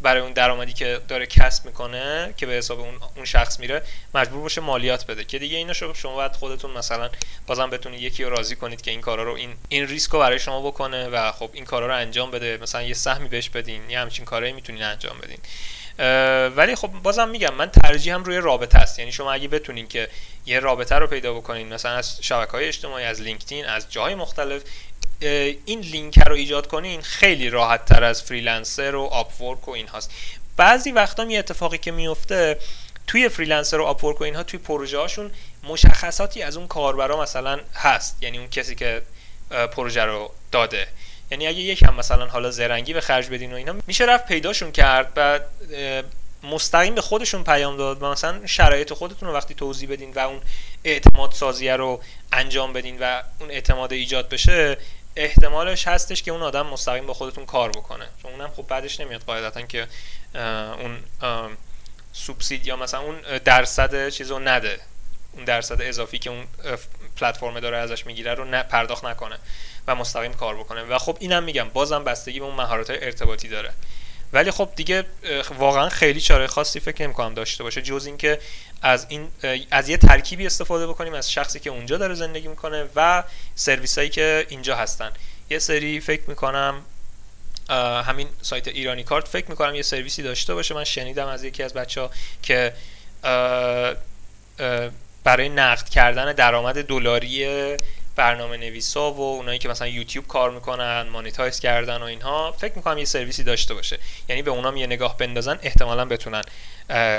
برای اون درآمدی که داره کسب می‌کنه که به حساب اون اون شخص میره مجبور باشه مالیات بده. که دیگه اینا شما باید خودتون مثلا بازم بتونید یکی رو راضی کنید که این کارا رو این این ریسک رو برای شما بکنه و خب این کارا رو انجام بده. مثلا یه سهمی بهش بدین یه همچین کارایی می‌تونین انجام بدین. ولی خب بازم میگم من ترجیحم روی رابطه است. یعنی شما اگه بتونین که یه رابطه رو پیدا بکنین مثلا از شبکه های اجتماعی از لینکدین از جای مختلف این لینک رو ایجاد کنین خیلی راحت تر از Freelancer و Upwork و این هاست. بعضی وقتا می اتفاقی که میفته توی Freelancer و Upwork و اینها توی پروژه هاشون مشخصاتی از اون کاربرا مثلا هست. یعنی اون کسی که پروژه رو داده. یعنی اگه یکم مثلا حالا زرنگی به خرج بدین و اینا میشه رفت پیداشون کرد و مستقیم به خودشون پیام داد و مثلا شرایط خودتون رو وقتی توضیح بدین و اون اعتماد سازیه رو انجام بدین و اون اعتماد ایجاد بشه احتمالش هستش که اون آدم مستقیم با خودتون کار بکنه. چون اونم خب بعدش نمیاد قاعدتا که اون سوبسید یا مثلا اون درصد چیز رو نده. اون درصد اضافی که اون پلتفرم داره ازش می‌گیره رو پرداخت نکنه. و مستقیم کار بکنه و خب اینم میگم بازم بستگی به اون مهارت ارتباطی داره. ولی خب دیگه واقعا خیلی چاره خاصی فکر نمی‌کنم داشته باشه. جز اینکه از این از یه ترکیبی استفاده بکنیم از شخصی که اونجا داره زندگی می‌کنه و سرویس هایی که اینجا هستن. یه سری فکر می‌کنم همین سایت ایرانی کارت فکر می‌کنم یه سرویسی داشته باشه. من شنیدم از یکی از بچه ها که برای نقد کردن درآمد دلاری برنامه نویسا و اونایی که مثلا یوتیوب کار می‌کنن مانیتایز کردن و اینها فکر می‌کنم یه سرویسی داشته باشه. یعنی به اونام یه نگاه بندازن احتمالا بتونن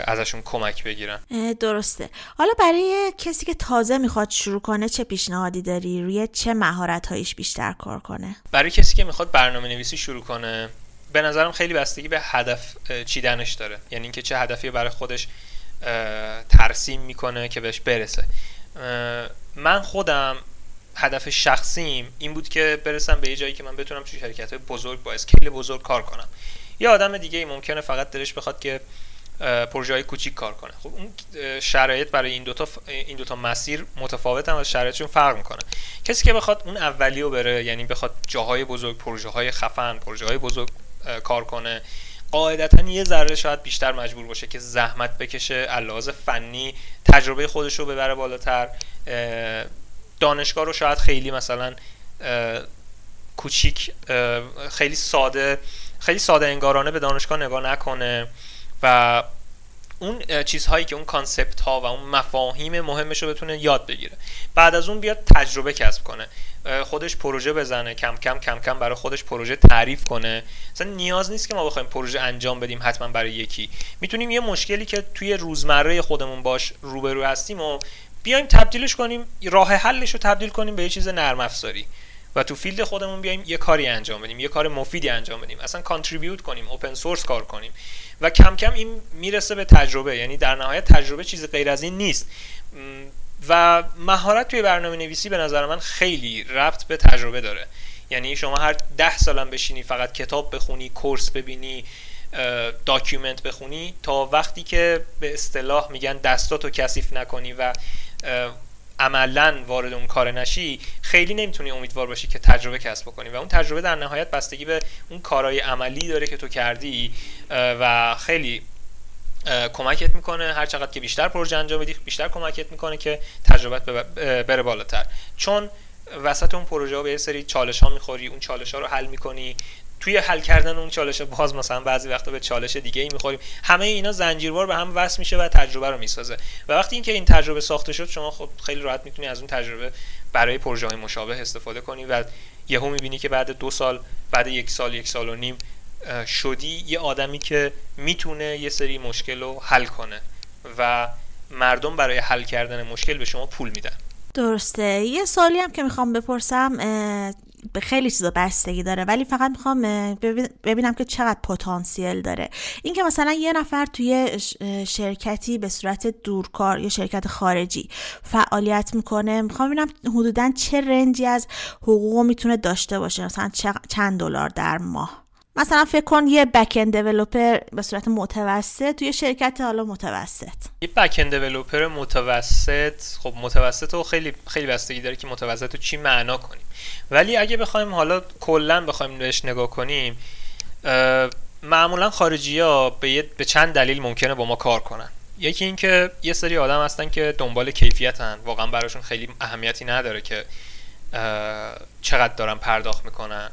ازشون کمک بگیرن. درسته. حالا برای کسی که تازه می‌خواد شروع کنه چه پیشنهادی داری؟ روی چه مهارت هایش بیشتر کار کنه؟ برای کسی که می‌خواد برنامه نویسی شروع کنه به نظرم خیلی بستگی به هدف چیدنش داره. یعنی اینکه چه هدفی برای خودش ترسیم می‌کنه که بهش برسه. من خودم هدف شخصیم این بود که برسم به یه جایی که من بتونم توی شرکت بزرگ با اسکیل بزرگ کار کنم. یه آدم دیگه ای ممکنه فقط دلش بخواد که پروژه های کوچیک کار کنه. خب اون شرایط برای این دوتا این دوتا مسیر متفاوت هم از شرایطشون فرق می‌کنه. کسی که بخواد اون اولی رو بره یعنی بخواد جاهای بزرگ پروژه های خفن پروژه های بزرگ کار کنه قاعدتا یه ذره شاید بیشتر مجبور باشه که زحمت بکشه علاوه فنی تجربه خودش رو ببره بالاتر دانشگاه رو شاید خیلی مثلا کوچیک خیلی ساده خیلی ساده انگارانه به دانشگاه نگاه نکنه و اون چیزهایی که اون concept ها و اون مفاهیم مهمش رو بتونه یاد بگیره. بعد از اون بیاد تجربه کسب کنه. خودش پروژه بزنه کم کم کم کم برای خودش پروژه تعریف کنه. مثلا نیاز نیست که ما بخوایم پروژه انجام بدیم حتما برای یکی. می‌تونیم یه مشکلی که توی روزمره خودمون باش روبرو هستیم و بیایم تبدیلش کنیم راه حلش رو تبدیل کنیم به یه چیز نرم افزاری. و تو field خودمون بیایم یه کاری انجام بدیم یه کار مفیدی انجام بدیم. اصلا contribute کنیم open source کار کنیم. و کم کم این می‌رسه به تجربه یعنی در نهایت تجربه چیز غیر از این نیست. و مهارت توی برنامه نویسی به نظر من خیلی ربط به تجربه داره. یعنی شما هر ده سالم بشینی فقط کتاب بخونی course ببینی document بخونی تا وقتی که به اصطلاح میگن دستاتو کثیف نکنی و عملا وارد اون کار نشی خیلی نمی‌تونی امیدوار باشی که تجربه کسب بکنی. و اون تجربه در نهایت بستگی به اون کارهای عملی داره که تو کردی و خیلی کمکت می‌کنه. هر چقدر که بیشتر پروژه انجام بدی بیشتر کمکت می‌کنه که تجربت بره بالاتر. چون وسط اون پروژه ها به یه سری چالش ها می‌خوری اون چالش ها رو حل می‌کنی. توی حل کردن اون چالش باز مثلا بعضی وقتا به چالش دیگه ای می‌خوریم. همه اینا زنجیروار به هم وصل میشه و تجربه رو می‌سازه. و وقتی اینکه این تجربه ساخته شد شما خب خیلی راحت می‌تونی از اون تجربه برای پروژه های مشابه استفاده کنی و یهو می‌بینی که بعد دو سال بعد یک سال یک سال و نیم شدی یه آدمی که می‌تونه یه سری مشکل رو حل کنه و مردم برای حل کردن مشکل به شما پول میدن. درسته. یه سوالی هم که می‌خوام بپرسم به خیلی چیزا بستگی داره ولی فقط می‌خوام ببینم که چقدر پتانسیل داره. اینکه مثلا یه نفر توی شرکتی به صورت دورکار یا شرکت خارجی فعالیت می‌کنه می‌خوام ببینم حدودا چه رنجی از حقوق می‌تونه داشته باشه مثلا چند دلار در ماه. مثلا فکر کن یه بک اند به صورت متوسط توی شرکت حالا متوسط. یه بک اند دیولپر متوسط خب متوسط و خیلی خیلی بستگی داره که متوسط رو چی معنا کنیم. ولی اگه بخوایم حالا کلا بخوایم بهش نگاه کنیم معمولا خارجی ها به, به چند دلیل ممکنه با ما کار کنن. یکی اینکه یه سری آدم هستن که دنبال کیفیتن. واقعا براشون خیلی اهمیتی نداره که چقدر دارن پرداخت می‌کنن.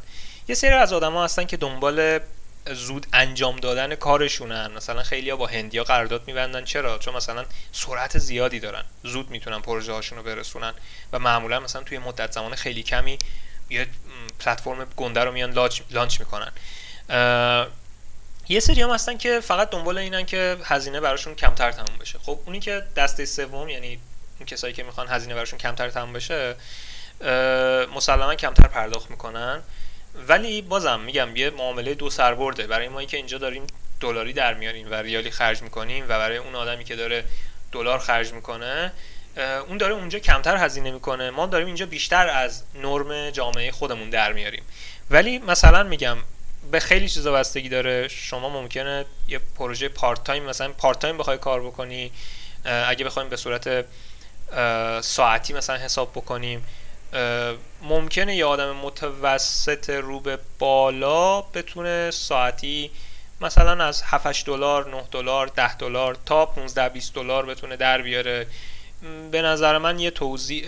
یه سری از آدما هستن که دنبال زود انجام دادن کارشونن. مثلا خیلی ها با هندیا قرارداد میبندن. چرا؟ چون مثلا سرعت زیادی دارن. زود می‌تونن پروژه هاشون برسونن. و معمولا مثلا توی مدت زمان خیلی کمی یه پلتفرم گنده رو میان لانچ می‌کنن. یه سری هم هستن که فقط دنبال اینن که هزینه براشون کمتر تموم بشه. خب اونی که دسته سوم یعنی اون کسایی که می‌خوان هزینه براشون کمتر تموم بشه مسلما کمتر پرداخت می‌کنن. ولی بازم میگم یه معامله دو سربرده. برای ما که اینجا داریم دلاری در میاریم و ریالی خرج می‌کنیم و برای اون آدمی که داره دلار خرج می‌کنه اون داره اونجا کمتر هزینه می‌کنه. ما داریم اینجا بیشتر از نرم جامعه خودمون در میاریم. ولی مثلا میگم به خیلی چیزا بستگی داره. شما ممکنه یه پروژه part time مثلا part time بخوای کار بکنی اگه بخوایم به صورت ساعتی مثلا حساب بکنیم. ممکنه یه آدم متوسط رو به بالا بتونه ساعتی مثلا از 7 دلار 9 دلار 10 دلار تا 15 20 دلار بتونه در بیاره. به نظر من یه توضیح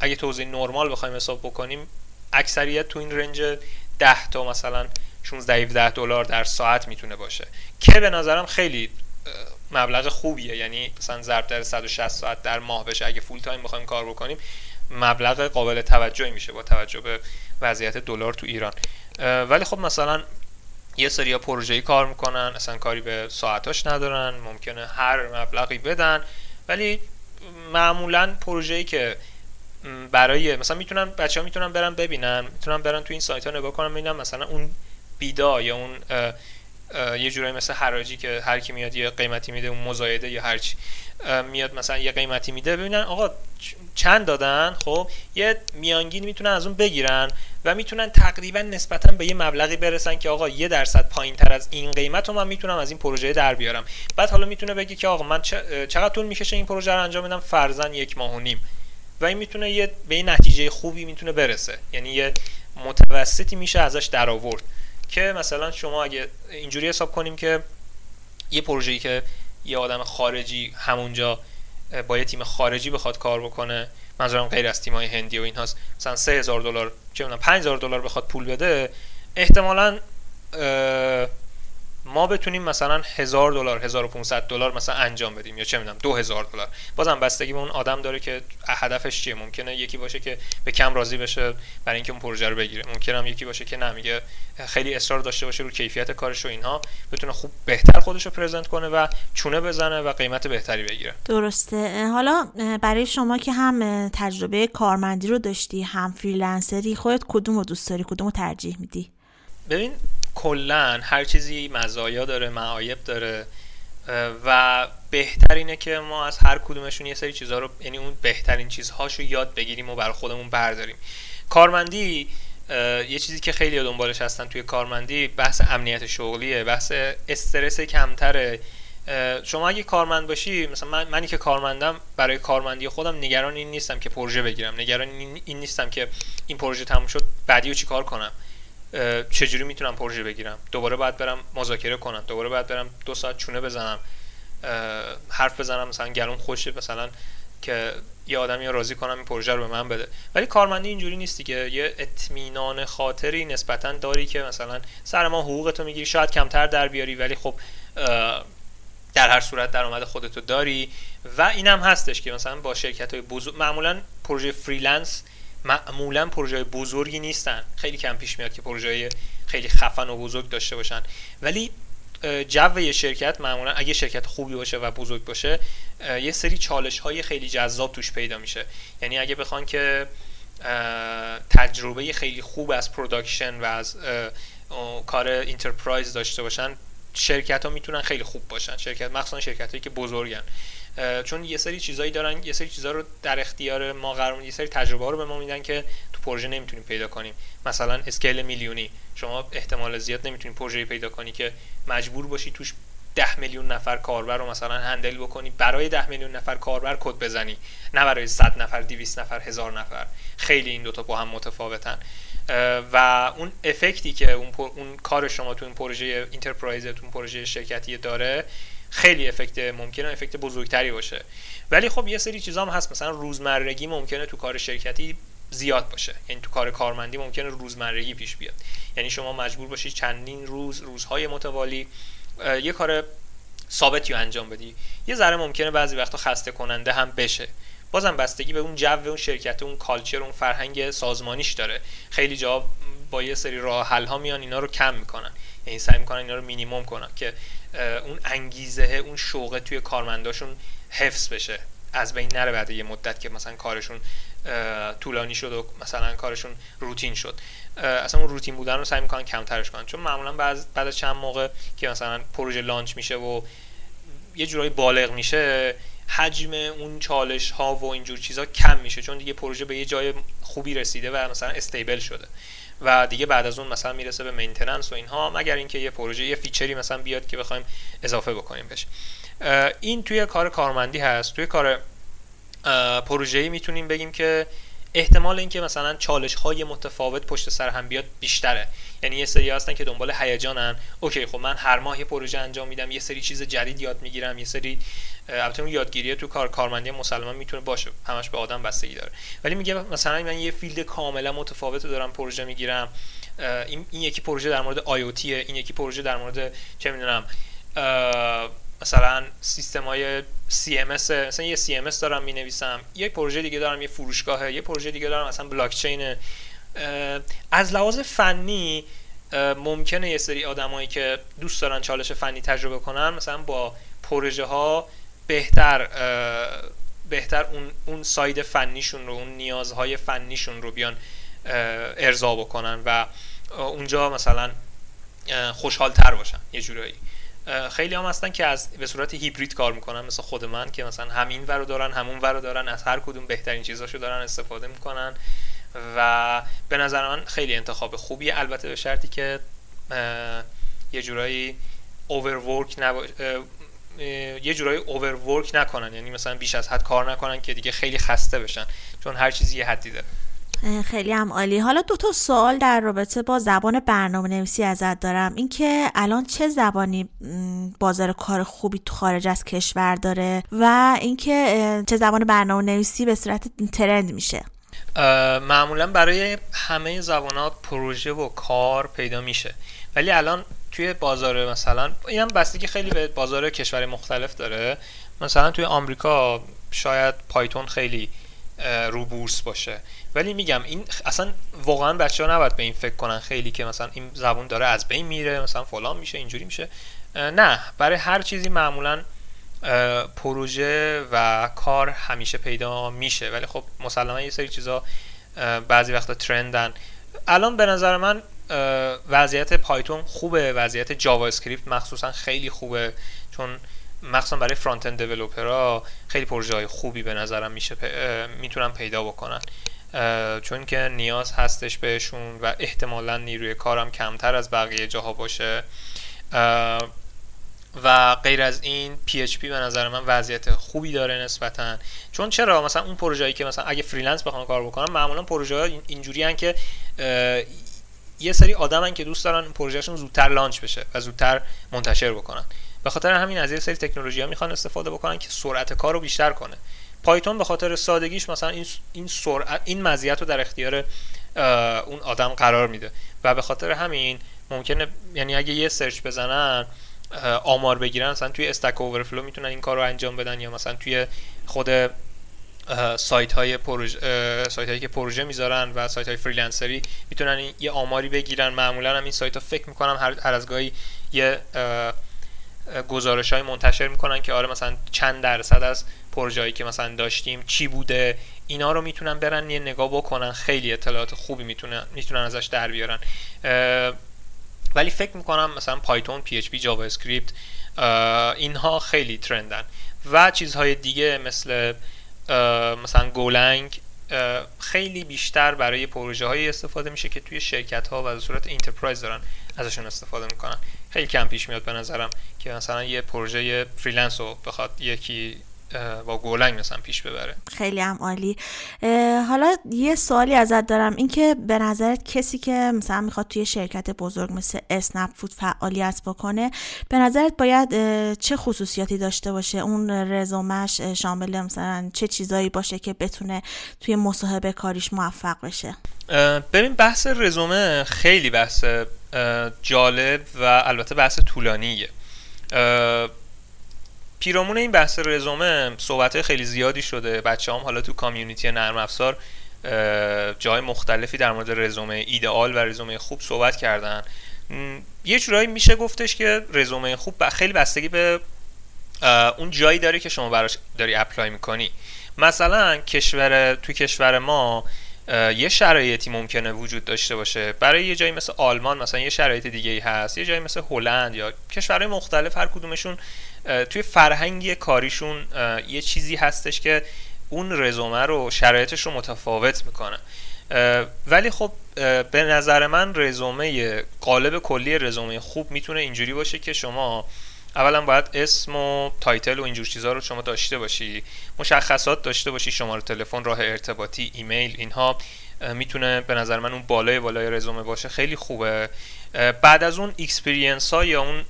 اگه توضیح نرمال بخوایم حساب بکنیم اکثریت تو این رنج 10 تا مثلا 16 17 دلار در ساعت می‌تونه باشه که به نظرم خیلی مبلغ خوبیه. یعنی مثلا ضرب در 160 ساعت در ماه بشه. اگه فول تایم بخوایم کار بکنیم مبلغ قابل توجهی میشه با توجه به وضعیت دلار تو ایران. ولی خب مثلا یه سری پروژه‌ای کار می‌کنن اصلا کاری به ساعتاش ندارن ممکنه هر مبلغی بدن. ولی معمولا پروژه‌ای که برای مثلا می‌تونن بچه ها می‌تونن برن ببینن می‌تونن برن تو این سایت ها نگاه کنن ببینن مثلا اون بیدا یا اون یه جورایی مثل حراجی که هر کی میاد یه قیمتی میده اون مزایده یا هرچی میاد مثلا یه قیمتی میده. ببینن آقا چند دادن؟ خب یه میانگین می‌تونن از اون بگیرن و می‌تونن تقریبا نسبتا به یه مبلغی برسن که آقا یه درصد پایین تر از این قیمت رو من می‌تونم از این پروژه در بیارم. بعد حالا می‌تونه بگه که آقا من چقدر طول می‌کشه این پروژه رو انجام بدم؟ فرزن یک ماه و نیم. و این می‌تونه یه به این نتیجه خوبی می‌تونه برسه. یعنی یه متوسطی میشه ازش در آورد که مثلا شما اگه اینجوری حساب کنیم که یه پروژه‌ای که یه آدم خارجی همونجا با یه تیم خارجی بخواد کار بکنه منظورم غیر از تیم‌های هندی و این هاست مثلا 3000 دلار چه می‌دونم 5000 دلار بخواد پول بده احتمالاً ما بتونیم مثلا 1000 دلار 1500 دلار مثلا انجام بدیم یا چه می‌دونم 2000 دلار. بازم بستگی به اون آدم داره که هدفش چیه. ممکنه یکی باشه که به کم راضی بشه برای اینکه اون پروژه رو بگیره. ممکنه هم یکی باشه که نمیگه خیلی اصرار داشته باشه رو کیفیت کارش و اینها. بتونه خوب بهتر خودش رو پرزنت کنه و چونه بزنه و قیمت بهتری بگیره. درسته. حالا برای شما که هم تجربه کارمندی رو داشتی هم فریلنسری خودت کدوم رو دوست داری؟ کدوم رو ترجیح میدی؟ ببین کلا هر چیزی مزایا داره معایب داره و بهتر اینه که ما از هر کدومشون یه سری چیزها رو یعنی اون بهترین چیزهاشو یاد بگیریم و بر خودمون برداریم. کارمندی یه چیزی که خیلی دنبالش هستن توی کارمندی بحث امنیت شغلیه بحث استرس کمتره. شما اگه کارمند باشی مثلا من منی که کارمندم برای کارمندی خودم نگران این نیستم که پروژه بگیرم نگران این نیستم که این پروژه تموم شد بعدی رو چیکار کنم؟ چجوری می‌تونم پروژه بگیرم؟ دوباره باید برم مذاکره کنم دوباره باید برم دو ساعت چونه بزنم حرف بزنم مثلا گلوم خوشه مثلا که یه آدمی راضی کنم این پروژه رو به من بده. ولی کارمندی اینجوری نیستی که یه اطمینان خاطری نسبتا داری که مثلا سر ما حقوقتو می‌گیری شاید کمتر در بیاری ولی خب در هر صورت درآمد خودتو داری. و اینم هستش که مثلا با شرکت های بزرگ معمولا پروژه freelance معمولا پروژه بزرگی نیستن. خیلی کم پیش میاد که پروژه خیلی خفن و بزرگ داشته باشن. ولی تو یه شرکت معمولا اگه شرکت خوبی باشه و بزرگ باشه یه سری چالش های خیلی جذاب توش پیدا میشه. یعنی اگه بخوان که تجربه خیلی خوب از production و از کار enterprise داشته باشن شرکت ها می‌تونن خیلی خوب باشن. شرکت مخصوصا شرکت هایی که بزرگن. چون یه سری چیزایی دارن یه سری چیزا رو در اختیار ما قرار یه سری تجربه ها رو به ما میدن که تو پروژه نمی‌تونیم پیدا کنیم. مثلا اسکیل میلیونی. شما احتمال زیاد نمی‌تونید پروژه پیدا کنی که مجبور باشی توش ده میلیون نفر کاربر رو مثلا هندل بکنی برای ده میلیون نفر کاربر کد بزنی نه برای 100 نفر 200 نفر هزار نفر. خیلی این دوتا با هم متفاوتن. و اون effect ی که اون, اون کار شما تو این پروژه enterprise تو اون پروژه شرکتی داره خیلی effect ممکنه effect بزرگتری باشه. ولی خب یه سری چیزا هم هست. مثلا روزمرگی ممکنه تو کار شرکتی زیاد باشه. یعنی تو کار کارمندی ممکنه روزمرگی پیش بیاد. یعنی شما مجبور باشید چندین روز روزهای متوالی یه کار ثابتی رو انجام بدی. یه ذره ممکنه بعضی وقتا خسته کننده هم بشه. بازم بستگی به اون جو اون شرکت اون culture اون فرهنگ سازمانیش داره. خیلی جا با یه سری راه حل ها میان اینا رو کم می‌کنن. یعنی سعی می‌کنن اینا رو مینیمم کنن. که اون انگیزه اون شوقه توی کارمنداشون حفظ بشه. از بین نره بعد یه مدت که مثلا کارشون طولانی شد و مثلا کارشون روتین شد. اصلا اون روتین بودن رو سعی می‌کنن کمترش کنن. چون معمولا بعد از چند موقع که مثلا پروژه لانچ میشه و یه جورایی بالغ میشه حجم اون چالش ها و اینجور چیزا کم میشه. چون دیگه پروژه به یه جای خوبی رسیده و مثلا stable شده. و دیگه بعد از اون مثلا می‌رسه به maintenance و اینها مگر اینکه یه پروژه یه feature ی مثلا بیاد که بخوایم اضافه بکنیم بهش. این توی کار کارمندی هست. توی کار پروژه‌ای می‌تونیم بگیم که احتمال اینکه مثلا چالش های متفاوت پشت سر هم بیاد بیشتره. یعنی یه سری هستن که دنبال هیجانن. okay خب من هر ماه یه پروژه انجام میدم یه سری چیز جدید یاد می‌گیرم یه سری البته اون یادگیری تو کار کارمندی مسلما می‌تونه باشه همش به آدم بستگی داره. ولی میگه مثلا من یه field کاملا متفاوت دارم پروژه می‌گیرم. این, یکی پروژه در مورد AI این یکی پروژه در مورد چه می‌دونم مثلا سیستم های CMS مثلا یه CMS دارم می نویسم یه پروژه دیگه دارم یه فروشگاهه. یه پروژه دیگه دارم مثلا بلاکچین از لحاظ فنی ممکنه یه سری آدمایی که دوست دارن چالش فنی تجربه کنن مثلا با پروژه ها بهتر بهتر اون اون ساید فنیشون رو اون نیازهای فنیشون رو بیان ارضا بکنن و اونجا مثلا خوشحال تر باشن یه جورایی. خیلی هم هستن که از به صورت هیبرید کار می‌کنن مثل خود من که مثلا همین ور دارن همون ور دارن از هر کدوم بهترین چیزاشو دارن استفاده می‌کنن. و به نظر من خیلی انتخاب خوبیه البته به شرطی که یه جورایی اوورورک نبا... یه جورایی اوورورک نکنن. یعنی مثلا بیش از حد کار نکنن که دیگه خیلی خسته بشن. چون هر چیزی یه حدی داره. خیلی هم عالی. حالا دو تا سوال در رابطه با زبان برنامه نویسی ازت دارم. اینکه الان چه زبانی بازار کار خوبی تو خارج از کشور داره و اینکه چه زبان برنامه نویسی به صورت ترند میشه؟ معمولا برای همه زبانات پروژه و کار پیدا میشه. ولی الان توی بازار مثلا اینم بستگی خیلی به بازار کشور مختلف داره. مثلا توی آمریکا شاید پایتون خیلی رو بورس باشه. ولی میگم این اصلا واقعا بچه ها نباید به این فکر کنن خیلی که مثلا این زبون داره از بین میره مثلا فلان میشه اینجوری میشه. نه برای هر چیزی معمولا پروژه و کار همیشه پیدا میشه. ولی خب مسلما یه سری چیزا بعضی وقتا trend ن. الان به نظر من وضعیت Python خوبه. وضعیت JavaScript مخصوصا خیلی خوبه. چون مخصوصا برای front-end خیلی پروژه های خوبی به نظرم میشه می‌تونن پیدا بکنن. چون که نیاز هستش بهشون و احتمالا نیروی کارم کمتر از بقیه جاها باشه. و غیر از این PHP به نظر من وضعیت خوبی داره نسبتا. چون چرا؟ مثلا اون پروژه‌ای که مثلا اگه freelance بخوام کار بکنم معمولا پروژه ها اینجوری که یه سری آدمن که دوست دارن پروژهشون زودتر launch بشه و زودتر منتشر بکنن. به خاطر همین از یه سری تکنولوژی ها می‌خوان استفاده بکنن که سرعت کار رو بیشتر کنه. Python به خاطر سادگیش مثلا این این سرعت این مزیت رو در اختیار اون آدم قرار میده. و به خاطر همین ممکنه یعنی اگه یه search بزنن آمار بگیرن مثلا توی استک اوورفلو می‌تونن این کار رو انجام بدن یا مثلا توی خود سایت های پروژه سایت هایی که پروژه می‌ذارن و سایت های فریلنسری می‌تونن یه آماری بگیرن. معمولا هم این سایت ها فکر می‌کنم هر, هر از گاهی یه گزارش های منتشر می‌کنن که آره مثلا چند درصد از پروژه هایی که مثلا داشتیم چی بوده اینا رو می‌تونن برن یه نگاه بکنن. خیلی اطلاعات خوبی می‌تونن می‌تونن ازش در بیارن. ولی فکر می‌کنم مثلا Python PHP JavaScript اینها خیلی trend ن. و چیزهای دیگه مثل مثلا Golang خیلی بیشتر برای پروژه های استفاده میشه که توی شرکت ها به صورت enterprise دارن ازشون استفاده می‌کنن. خیلی کم پیش میاد به نظرم که مثلا یه پروژه freelance رو بخواد یکی با Golang مثلا پیش ببره. خیلی هم عالی. حالا یه سوالی ازت دارم. اینکه به نظرت کسی که مثلا می‌خواد توی شرکت بزرگ مثل اسنپ فود فعالیت بکنه به نظرت باید چه خصوصیاتی داشته باشه؟ اون رزومش شامل مثلا چه چیزایی باشه که بتونه توی مصاحبه کاریش موفق بشه؟ ببین بحث رزومه خیلی بحث جالب و البته بحث طولانیه. پیرامون این بحث رزومه صحبت خیلی زیادی شده. بچه هم حالا تو کامیونیتی نرم افزار جای مختلفی در مورد رزومه ایدئال و رزومه خوب صحبت کردن. یه جورایی میشه گفتش که رزومه خوب خیلی بستگی به اون جایی داره که شما براش داری اپلای می‌کنی. مثلا کشور تو کشور ما یه شرایطی ممکنه وجود داشته باشه. برای یه جایی مثل آلمان مثلا یه شرایط دیگه ای هست یه جایی مثل هلند یا کشورهای مختلف هر کدومشون توی فرهنگی کاریشون یه چیزی هستش که اون رزومه رو شرایطش رو متفاوت می‌کنه. ولی خب به نظر من رزومه قالب کلی رزومه خوب می‌تونه اینجوری باشه که شما اولا باید اسم و title و اینجور چیزها رو شما داشته باشی مشخصات داشته باشی شماره تلفن راه ارتباطی ایمیل اینها. می‌تونه به نظر من اون بالای بالای رزومه باشه. خیلی خوبه. بعد از اون experience ها یا اون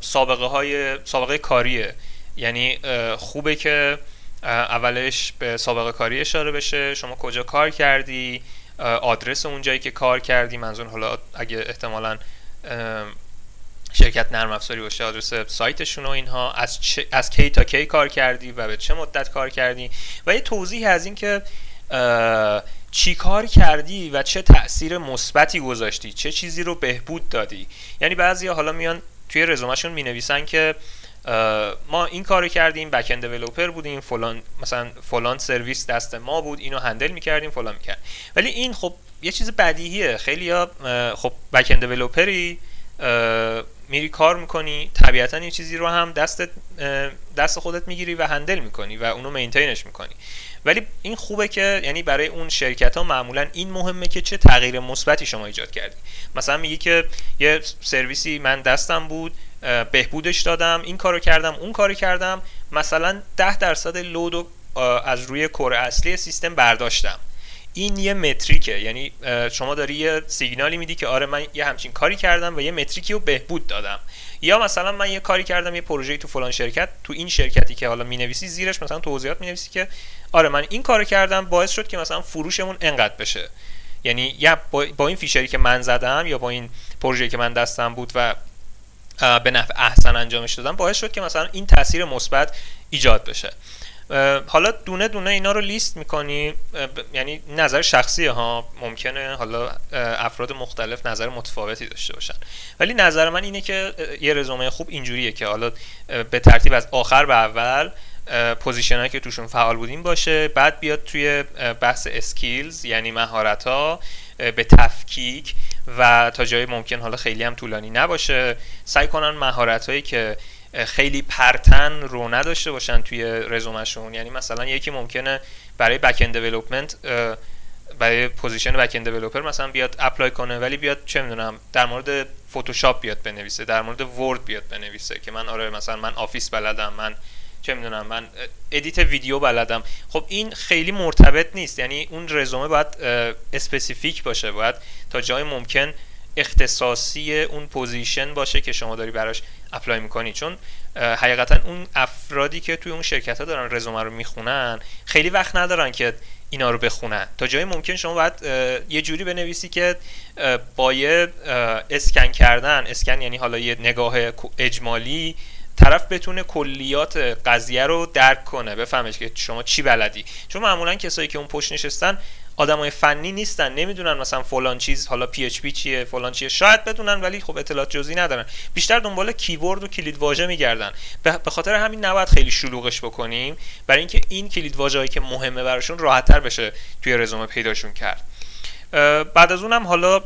سابقه های سابقه کاریه. یعنی خوبه که اولش به سابقه کاری اشاره بشه. شما کجا کار کردی؟ آدرس اون جایی که کار کردی. منظور حالا اگه احتمالا شرکت نرم افزاری باشه آدرس سایتشون و اینها. از, از کی تا کی کار کردی و به چه مدت کار کردی؟ و یه توضیح از این که چی کار کردی و چه تاثیر مثبتی گذاشتی؟ چه چیزی رو بهبود دادی؟ یعنی بعضی حالا میان توی رزومهشون می نویسن که ما این کارو کردیم back-end developer بودیم فلان مثلا فلان سرویس دست ما بود اینو handle می‌کردیم فلان می‌کرد ولی این خب یه چیز بدیهیه. خیلی ها خب back-end developer ی میری کار می‌کنی طبیعتا یه چیزی رو هم دست دست خودت می‌گیری و handle می‌کنی و اونو maintain ش می‌کنی. ولی این خوبه که یعنی برای اون شرکت ها معمولا این مهمه که چه تغییر مثبتی شما ایجاد کردی. مثلا میگی که یه سرویسی من دستم بود بهبودش دادم این کارو کردم اون کارو کردم مثلا ده درصد لود از روی کور اصلی سیستم برداشتم. این یه متریکه. یعنی شما داری یه سیگنالی میدی که آره من یه همچین کاری کردم و یه متریکی رو بهبود دادم. یا مثلا من یه کاری کردم یه پروژه تو فلان شرکت تو این شرکتی که حالا می‌نویسی زیرش مثلا توضیحات می‌نویسی که آره من این کارو کردم باعث شد که مثلا فروشمون انقدر بشه. یعنی یا با این feature ی که من زدم یا با این پروژه که من دستم بود و به نحو احسن انجامش دادم باعث شد که مثلا این تاثیر مثبت ایجاد بشه. حالا دونه دونه اینا رو لیست می‌کنی؟ یعنی نظر شخصی ها ممکنه حالا افراد مختلف نظر متفاوتی داشته باشن. ولی نظر من اینه که یه رزومه خوب اینجوریه که حالا به ترتیب از آخر به اول position که توشون فعال بودیم باشه بعد بیاد توی بحث skills یعنی مهارت ها به تفکیک و تا جای ممکن حالا خیلی هم طولانی نباشه. سعی کنن مهارت هایی که خیلی پرتن رو نداشته باشن توی رزومشون یعنی مثلا یکی ممکنه برای back-end development برای position back-end developer مثلا بیاد apply کنه ولی بیاد چه می‌دونم در مورد فتوشاپ بیاد بنویسه در مورد Word بیاد بنویسه که من آره مثلا من Office بلدم من چه می‌دونم من edit ویدیو بلدم. خب این خیلی مرتبط نیست. یعنی اون رزومه باید specific باشه باید تا جای ممکن اختصاصی اون position باشه که شما داری براش apply می‌کنی. چون حقیقتا اون افرادی که توی اون شرکت ها دارن رزومه رو می‌خونن خیلی وقت ندارن که اینا رو بخونن. تا جای ممکن شما باید یه جوری بنویسی که با یه اسکن کردن اسکن یعنی حالا یه نگاه اجمالی طرف بتونه کلیات قضیه رو درک کنه بفهمش که شما چی بلدی. چون معمولا کسایی که اون پشت نشستن آدمای فنی نیستن نمی‌دونن مثلا فلان چیز حالا پی اچ پی چیه فلان چیه شاید بدونن ولی خب اطلاعات جزئی ندارن. بیشتر دنبال کیورد و کلید واژه میگردن. به خاطر همین نباید خیلی شلوغش بکنیم. برای اینکه این کلید واژه‌ای که مهمه براشون راحتتر بشه توی رزومه پیداشون کرد. بعد از اونم حالا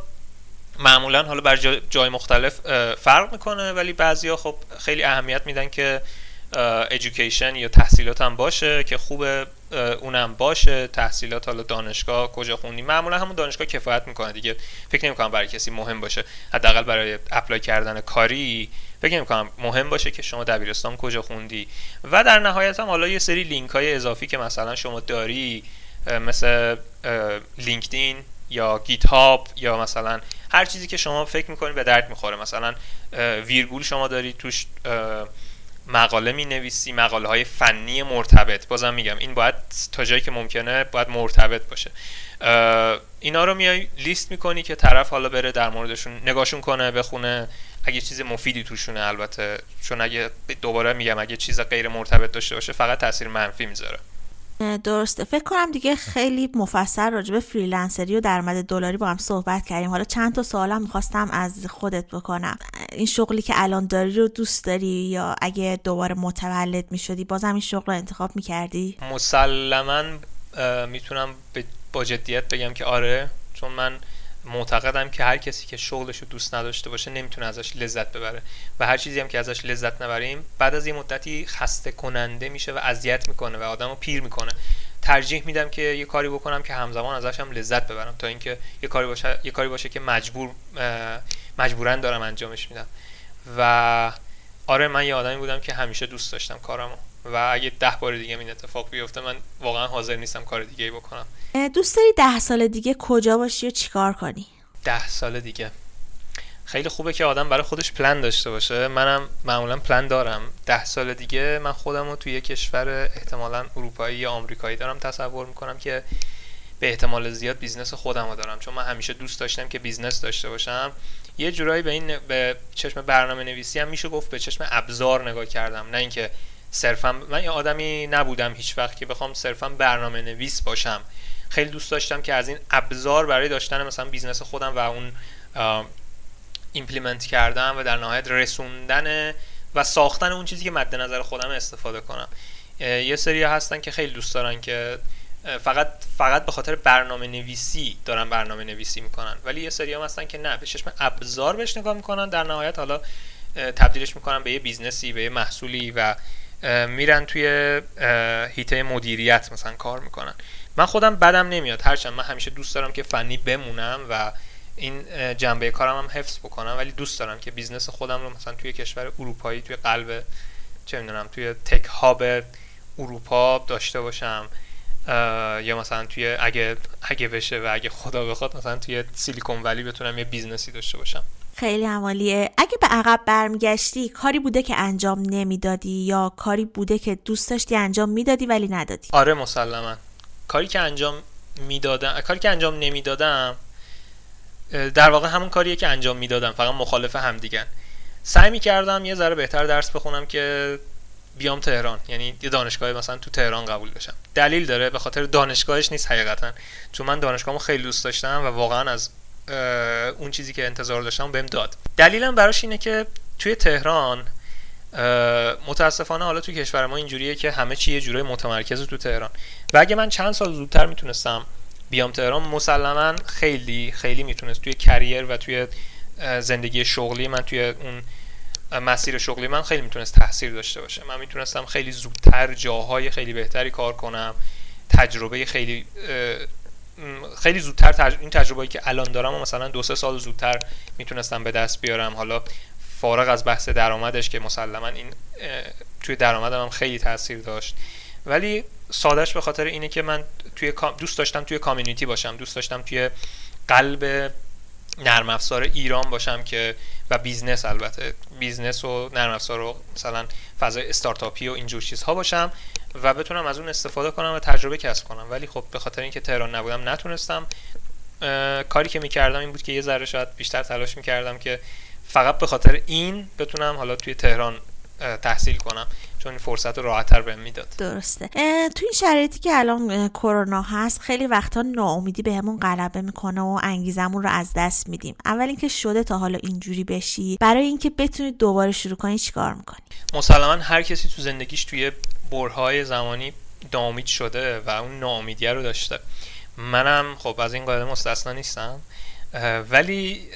معمولا حالا بر جای مختلف فرق می‌کنه ولی بعضیا خب خیلی اهمیت میدن که education یا تحصیلات هم باشه که خوبه اونم باشه. تحصیلات حالا دانشگاه کجا خوندی؟ معمولا همون دانشگاه کفایت می‌کنه دیگه. فکر نمی‌کنم برای کسی مهم باشه. حداقل برای apply کردن کاری فکر نمی‌کنم مهم باشه که شما دبیرستان کجا خوندی. و در نهایت هم حالا یه سری لینک های اضافی که مثلا شما داری مثل لینکدین یا گیت هاب یا مثلا هر چیزی که شما فکر می‌کنید به درد می‌خوره. مثلا ویرگول شما دارید توش مقاله می نویسی مقاله های فنی مرتبط. بازم میگم این باید تا جایی که ممکنه باید مرتبط باشه. اینا رو میای لیست می‌کنی که طرف حالا بره در موردشون نگاهشون کنه بخونه. اگه چیز مفیدی توشونه البته. چون اگه دوباره میگم اگه چیز غیر مرتبط داشته باشه فقط تاثیر منفی می‌ذاره. درسته. فکر کنم دیگه خیلی مفصل راجع به فریلنسری و درآمد دلاری با هم صحبت کردیم. حالا چند تا سوالم می‌خواستم از خودت بکنم. این شغلی که الان داری رو دوست داری یا اگه دوباره متولد می‌شدی بازم این شغل رو انتخاب می‌کردی؟ مسلما می‌تونم با جدیت بگم که آره چون من معتقدم که هر کسی که شغلش رو دوست نداشته باشه نمی‌تونه ازش لذت ببره. و هر چیزی هم که ازش لذت نبریم بعد از یه مدتی خسته کننده میشه و اذیت می‌کنه و آدمو پیر می‌کنه. ترجیح میدم که یه کاری بکنم که همزمان ازش هم لذت ببرم تا اینکه یه کاری باشه یه کاری باشه که مجبور مجبورا دارم انجامش میدم. و آره من یه آدمی بودم که همیشه دوست داشتم کارمو و اگه ده بار دیگه این اتفاق بیفته من واقعا حاضر نیستم کار دیگه ای بکنم دوست داری ده سال دیگه کجا باشی و چیکار کنی؟ ده سال دیگه. خیلی خوبه که آدم برای خودش پلن داشته باشه. منم معمولا پلن دارم. ده سال دیگه من خودم رو توی کشور احتمالا اروپایی یا آمریکایی دارم تصور می‌کنم که به احتمال زیاد business خودم رو دارم. چون من همیشه دوست داشتم که business داشته باشم. یه جورایی به این به چشم برنامه نویسی هم میشه گفت به چشم ابزار نگاه کردم. نه اینکه صرفا من یه آدمی نبودم هیچ وقت که بخوام صرفا برنامه نویس باشم. خیلی دوست داشتم که از این ابزار برای داشتن مثلا business خودم و اون implement کردن و در نهایت رسوندن و ساختن اون چیزی که مد نظر خودم استفاده کنم. یه سری هستن که خیلی دوست دارن که فقط فقط به خاطر برنامه نویسی دارن برنامه نویسی می‌کنن. ولی یه سری هم هستن که نه به چشم ابزار بهش نگاه می‌کنن. در نهایت حالا تبدیلش می‌کنن به یه business ی به یه محصولی و میرن توی هیئت مدیریت مثلا کار می‌کنن. من خودم بدم نمیاد. هرچند من همیشه دوست دارم که فنی بمونم و این جنبه کارم هم حفظ بکنم ولی دوست دارم که business خودم رو مثلا توی کشور اروپایی توی قلب چه می‌دونم توی tech hub اروپا داشته باشم. یا مثلا توی اگه اگه بشه و اگه خدا بخواد مثلا توی Silicon Valley بتونم یه business ی داشته باشم. خیلی عالیه اگه به عقب برمیگشتی کاری بوده که انجام نمی‌دادی یا کاری بوده که دوست داشتی انجام می‌دادی ولی ندادی؟ آره مسلما. کاری که انجام می‌دادم کاری که انجام نمی‌دادم در واقع همون کاریه که انجام می‌دادم فقط مخالف هم دیگن سعی می‌کردم یه ذره بهتر درس بخونم که بیام تهران. یعنی یه دانشگاه مثلا تو تهران قبول بشم. دلیل داره به خاطر دانشگاهش نیست حقیقتا. چون من دانشگاهمو خیلی دوست داشتم و واقعا از اون چیزی که انتظار داشتم بهم داد. دلیلم براش اینه که توی تهران متاسفانه حالا توی کشور ما اینجوریه که همه چی یه جورای متمرکز تو تهران. و اگه من چند سال زودتر می‌تونستم بیام تهران مسلما خیلی خیلی می‌تونست. توی کریر و توی زندگی شغلی من توی اون مسیر شغلی من خیلی می‌تونست تاثیر داشته باشه. من می‌تونستم خیلی زودتر جاهای خیلی بهتری کار کنم. تجربه خیلی خیلی زودتر تج... این تجربه‌ای که الان دارم و مثلا دو سه سال زودتر می‌تونستم به دست بیارم. حالا فارغ از بحث درآمدش که مسلما این توی درآمدم هم خیلی تاثیر داشت. ولی سادش به خاطر اینه که من توی دوست داشتم توی کامیونیتی باشم. دوست داشتم توی قلب نرم افزار ایران باشم که و business البته business و نرم افزار و مثلا فضای استارتاپی و اینجور چیزها باشم. و بتونم از اون استفاده کنم و تجربه کسب کنم. ولی خب به خاطر اینکه تهران نبودم نتونستم. کاری که می‌کردم این بود که یه ذره شاید بیشتر تلاش می‌کردم که فقط به خاطر این بتونم حالا توی تهران تحصیل کنم. چون این فرصت رو راحتتر بهم می‌داد. درسته. تو این شرایطی که الان کرونا هست خیلی وقتا ناامیدی بهمون غلبه می‌کنه و انگیزمون رو از دست میدیم. اول اینکه شده تا حالا اینجوری بشی. برای اینکه بتونید دوباره شروع کنی چیکار می‌کنی؟ مسلما هر کسی تو زندگیش توی برهای زمانی ناامید شده و اون ناامیدی رو داشته. منم خب از این قاعده مستثنا نیستم ولی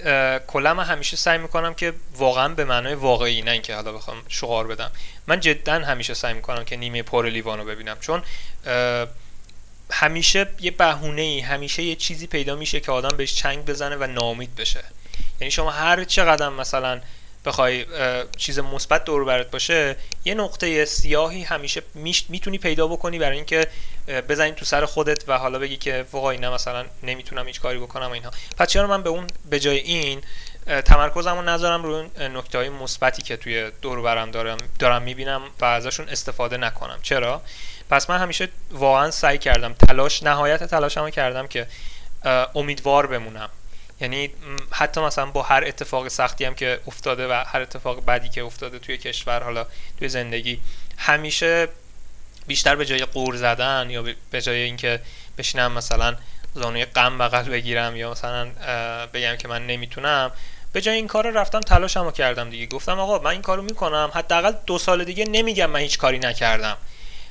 کلا من همیشه سعی می‌کنم که واقعا به معنای واقعی نه اینکه حالا بخوام شعار بدم. من جدا همیشه سعی می‌کنم که نیمه پر لیوان رو ببینم چون همیشه یه بهونه ای همیشه یه چیزی پیدا میشه که آدم بهش چنگ بزنه و نامید بشه. یعنی شما هر چقدر مثلا بخوای چیز مثبت دور برات باشه یه نقطه سیاهی همیشه می‌تونی پیدا بکنی برای اینکه بزنی تو سر خودت و حالا بگی که فوق اینا مثلا نمی‌تونم هیچ کاری بکنم اینها پس چرا من به اون به جای این تمرکزمو نذارم روی نکته های مثبتی که توی دور برم دارم دارم می‌بینم و ازشون استفاده نکنم. چرا؟ پس من همیشه واقعا سعی کردم تلاش نهایت تلاشمو کردم که امیدوار بمونم. یعنی حتی مثلا با هر اتفاق سختی هم که افتاده و هر اتفاق بدی که افتاده توی کشور حالا توی زندگی همیشه بیشتر به جای قور زدن یا به جای اینکه بشینم مثلا زانوی غم بغل بگیرم یا مثلا بگم که من نمی‌تونم به جای این کار رفتم تلاشمو کردم دیگه. گفتم آقا من این کارو می‌کنم. حداقل دو سال دیگه نمیگم من هیچ کاری نکردم.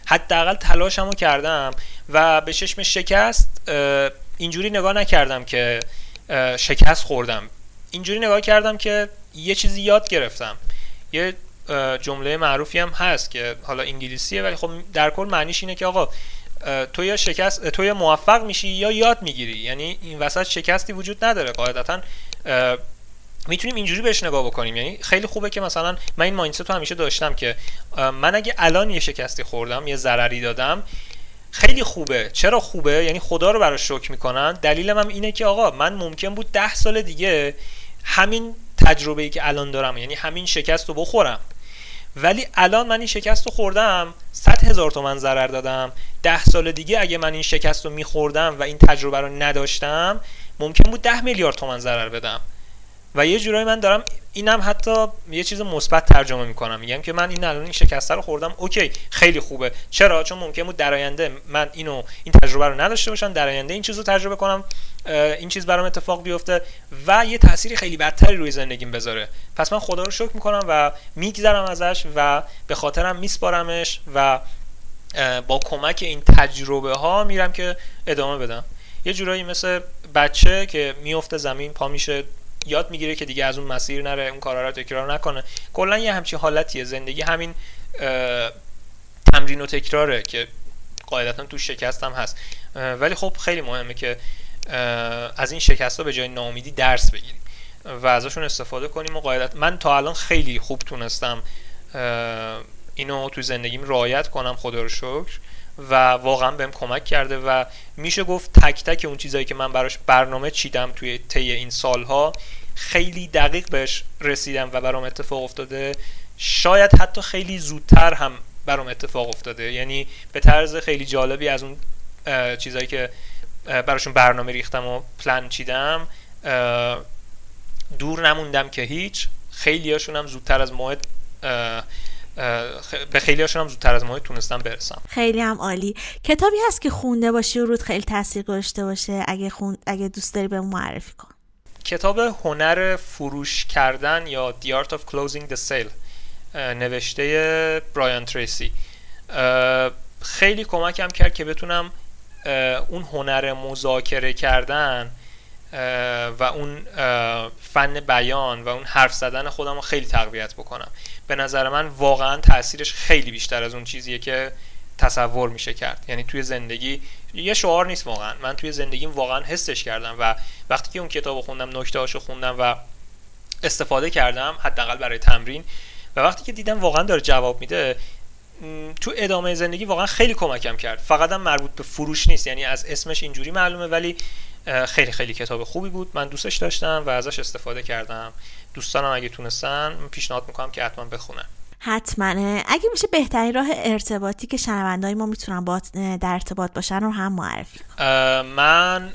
حداقل تلاشمو کردم و به چشم شکست اینجوری نگاه نکردم که شکست خوردم. اینجوری نگاه کردم که یه چیزی یاد گرفتم. یه جمله معروفی هم هست که حالا انگلیسیه ولی خب در کل معنیش اینه که آقا تو یا شکست تو یا موفق میشی یا یاد می‌گیری. یعنی این وسط شکستی وجود نداره. قاعدتا می‌تونیم اینجوری بهش نگاه بکنیم. یعنی خیلی خوبه که مثلا من این مایندست رو همیشه داشتم که من اگه الان یه شکستی خوردم یه ضرری دادم خیلی خوبه. چرا خوبه؟ یعنی خدا رو براش شکر می‌کنن. دلیلم هم اینه که آقا من ممکن بود ده سال دیگه همین تجربه ای که الان دارم یعنی همین شکست رو بخورم. ولی الان من این شکست رو خوردم 100 هزار تومن ضرر دادم. ده سال دیگه اگه من این شکست رو میخوردم و این تجربه رو نداشتم ممکن بود ده میلیارد تومن ضرر بدم. و یه جورایی من دارم اینم حتی یه چیز مثبت ترجمه می‌کنم. میگم که من این الان این شکسته رو خوردم. اوکی خیلی خوبه. چرا؟ چون ممکن بود در آینده من اینو این تجربه رو نداشته باشم در آینده این چیز رو تجربه کنم این چیز برام اتفاق بیفته و یه تاثیری خیلی بدتری روی زندگیم بذاره. پس من خدا رو شکر می‌کنم و میگذرم ازش و به خاطرم میسپارمش و با کمک این تجربه ها میرم که ادامه بدم. یه جورایی مثل بچه که میفته زمین پا میشه یاد می‌گیره که دیگه از اون مسیر نره اون کارا رو تکرار نکنه. کلا یه همچین حالتیه. زندگی همین تمرین و تکراره که قاعدتا تو شکست هم هست ولی خب خیلی مهمه که از این شکست ها به جای ناامیدی درس بگیریم و ازشون استفاده کنیم و قاعدت من تا الان خیلی خوب تونستم اینو تو زندگیم رعایت کنم. خدا رو شکر. و واقعا بهم کمک کرده و میشه گفت تک تک اون چیزایی که من براش برنامه چیدم توی طی این سالها خیلی دقیق بهش رسیدم و برام اتفاق افتاده. شاید حتی خیلی زودتر هم برام اتفاق افتاده. یعنی به طرز خیلی جالبی از اون چیزایی که براشون برنامه ریختم و پلان چیدم دور نموندم که هیچ. خیلی هاشون هم زودتر از موعد به خیلی هاشون هم زودتر از ما تونستم برسم. خیلی هم عالی. کتابی هست که خونده باشی و رود خیلی تاثیر گذاشته باشه. اگه خون... اگه دوست داری به معرفی کن. کتاب هنر فروش کردن یا The Art of Closing the Sale نوشته برایان تریسی. خیلی کمکم کرد که بتونم اون هنر مذاکره کردن و اون فن بیان و اون حرف زدن خودم رو خیلی تقویت بکنم. به نظر من واقعا تاثیرش خیلی بیشتر از اون چیزیه که تصور میشه کرد. یعنی توی زندگی یه شعار نیست واقعا. من توی زندگیم واقعا حسش کردم و وقتی که اون کتاب خوندم نکته خوندم و استفاده کردم حداقل برای تمرین و وقتی که دیدم واقعا داره جواب میده تو ادامه زندگی واقعا خیلی کمکم کرد. فقط هم مربوط به فروش نیست. یعنی از اسمش اینجوری معلومه ولی خیلی خیلی کتاب خوبی بود. من دوستش داشتم و ازش استفاده کردم. دوستانم اگه تونستن پیشنهاد می‌کنم که حتما بخونن. حتما. اگه میشه بهترین راه ارتباطی که شنوندهای ما می‌تونن با در ارتباط باشن رو هم معرفی من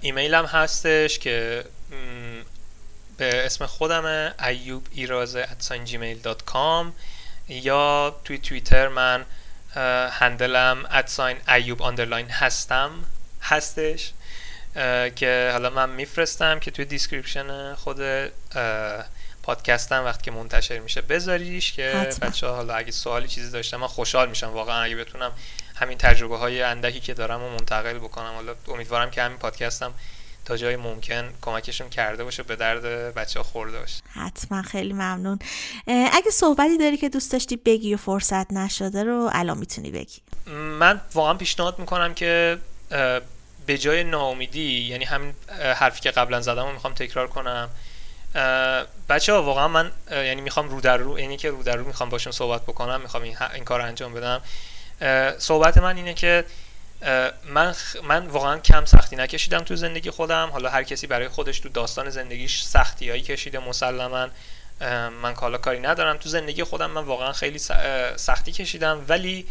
ایمیلم هستش که به اسم خودمه ایوب ایرازه یا توی توییتر من handle م at sign ایوب underline هستم هستش. که حالا من میفرستم که توی description خود پادکستم وقتی که منتشر میشه بذاریش که بچه ها حالا اگه سوالی چیزی داشتم من خوشحال میشم. واقعا اگه بتونم همین تجربه های اندکی که دارم و منتقل بکنم. حالا امیدوارم که همین پادکستم تا جای ممکن کمکشون کرده باشه به درد بچه ها خورده باشه. حتما خیلی ممنون. اگه صحبتی داری که دوست داشتی بگی و فرصت نشده رو الان می‌تونی بگی. من واقعا پیشنهاد می‌کنم که به جای ناامیدی یعنی همین حرفی که قبلا زدم رو می‌خوام تکرار کنم. بچه ها واقعا من یعنی می‌خوام رو در رو اینی که رو در رو می‌خوام باشون صحبت بکنم می‌خوام این, این کار انجام بدم. صحبت من اینه که من من واقعا کم سختی نکشیدم تو زندگی خودم. حالا هر کسی برای خودش تو داستان زندگیش سختی هایی کشیده مسلما. من کالا کاری ندارم. تو زندگی خودم من واقعا خیلی سختی کشیدم. ولی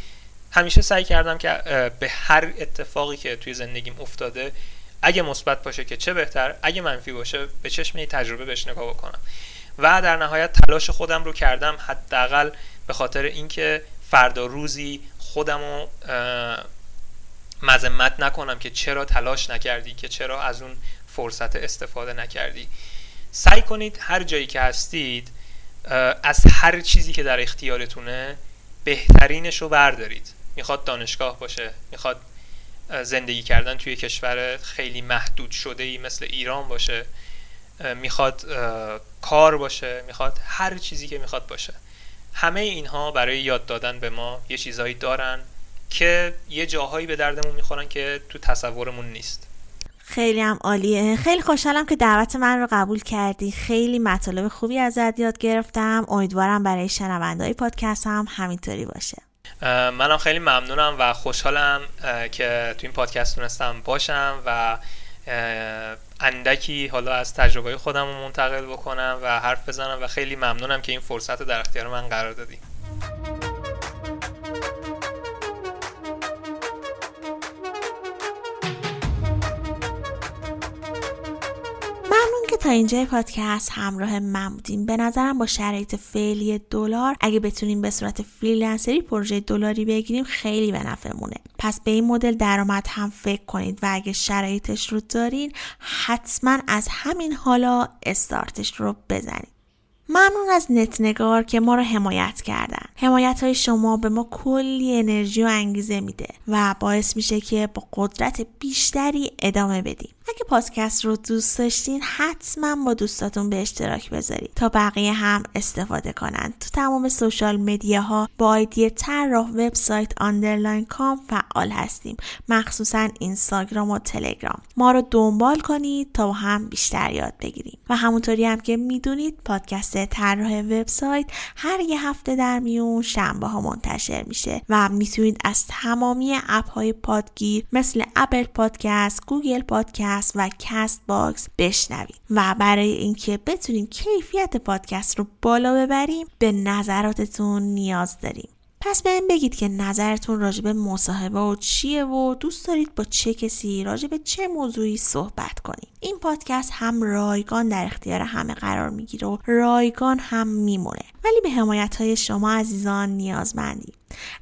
همیشه سعی کردم که به هر اتفاقی که توی زندگیم افتاده اگه مثبت باشه که چه بهتر اگه منفی باشه به چشم تجربه بهش نگاه بکنم. و در نهایت تلاش خودم رو کردم حداقل به خاطر اینکه فردا روزی خودم رو مذمت نکنم که چرا تلاش نکردی که چرا از اون فرصت استفاده نکردی. سعی کنید هر جایی که هستید از هر چیزی که در اختیارتونه بهترینش رو بردارید. می‌خواد دانشگاه باشه می‌خواد زندگی کردن توی کشور خیلی محدود شده ای مثل ایران باشه می‌خواد کار باشه می‌خواد هر چیزی که می‌خواد باشه. همه اینها برای یاد دادن به ما یه چیزهایی دارن که یه جاهایی به دردمون می‌خورن که تو تصورمون نیست. خیلی هم عالیه. خیلی خوشحالم که دعوت من رو قبول کردی. خیلی مطالب خوبی ازت یاد گرفتم. امیدوارم برای شنوندهای پادکست هم همینطوری باشه. منم خیلی ممنونم و خوشحالم که تو این پادکست تونستم باشم و اندکی حالا از تجربه خودم رو منتقل بکنم و حرف بزنم و خیلی ممنونم که این فرصت در اختیار من قرار دادی. تا اینجای پادکست همراه من بودیم به نظرم با شرایط فعلی دلار اگه بتونیم به صورت فریلنسری پروژه دلاری بگیریم خیلی به نفعمونه. پس به این مدل درآمد هم فکر کنید و اگه شرایطش رو دارین حتما از همین حالا استارتش رو بزنید. ممنون از نتنگار که ما رو حمایت کردن. حمایت های شما به ما کلی انرژی و انگیزه میده و باعث میشه که با قدرت بیشتری ادامه بدیم. اگه پادکست رو دوست داشتین حتما با دوستاتون به اشتراک بذارید تا بقیه هم استفاده کنند. تو تمام social media ها با آیدی طراح وبسایت underline com فعال هستیم مخصوصا اینستاگرام و تلگرام. ما رو دنبال کنید تا با هم بیشتر یاد بگیریم. و همونطوری هم که می‌دونید پادکست طراح وبسایت هر یه هفته در میون شنبه ها منتشر میشه و می‌تونید از تمامی اپ های پادگیر مثل Apple Podcast Google Podcast و Castbox بشنوید. و برای اینکه بتونیم کیفیت پادکست رو بالا ببریم به نظراتتون نیاز داریم. پس به این بگید که نظرتون راجع به مصاحبه و چیه و دوست دارید با چه کسی راجع به چه موضوعی صحبت کنید. این پادکست هم رایگان در اختیار همه قرار می‌گیره و رایگان هم میمونه. ولی به حمایت های شما عزیزان نیازمندیم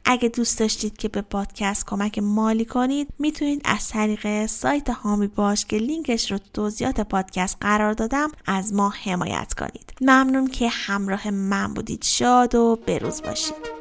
اگه دوست داشتید که به پادکست کمک مالی کنید می‌تونید از طریق سایت هامی باش که لینکش رو تو توضیحات پادکست قرار دادم از ما حمایت کنید. ممنون که همراه من بودید. شاد و بروز باشید.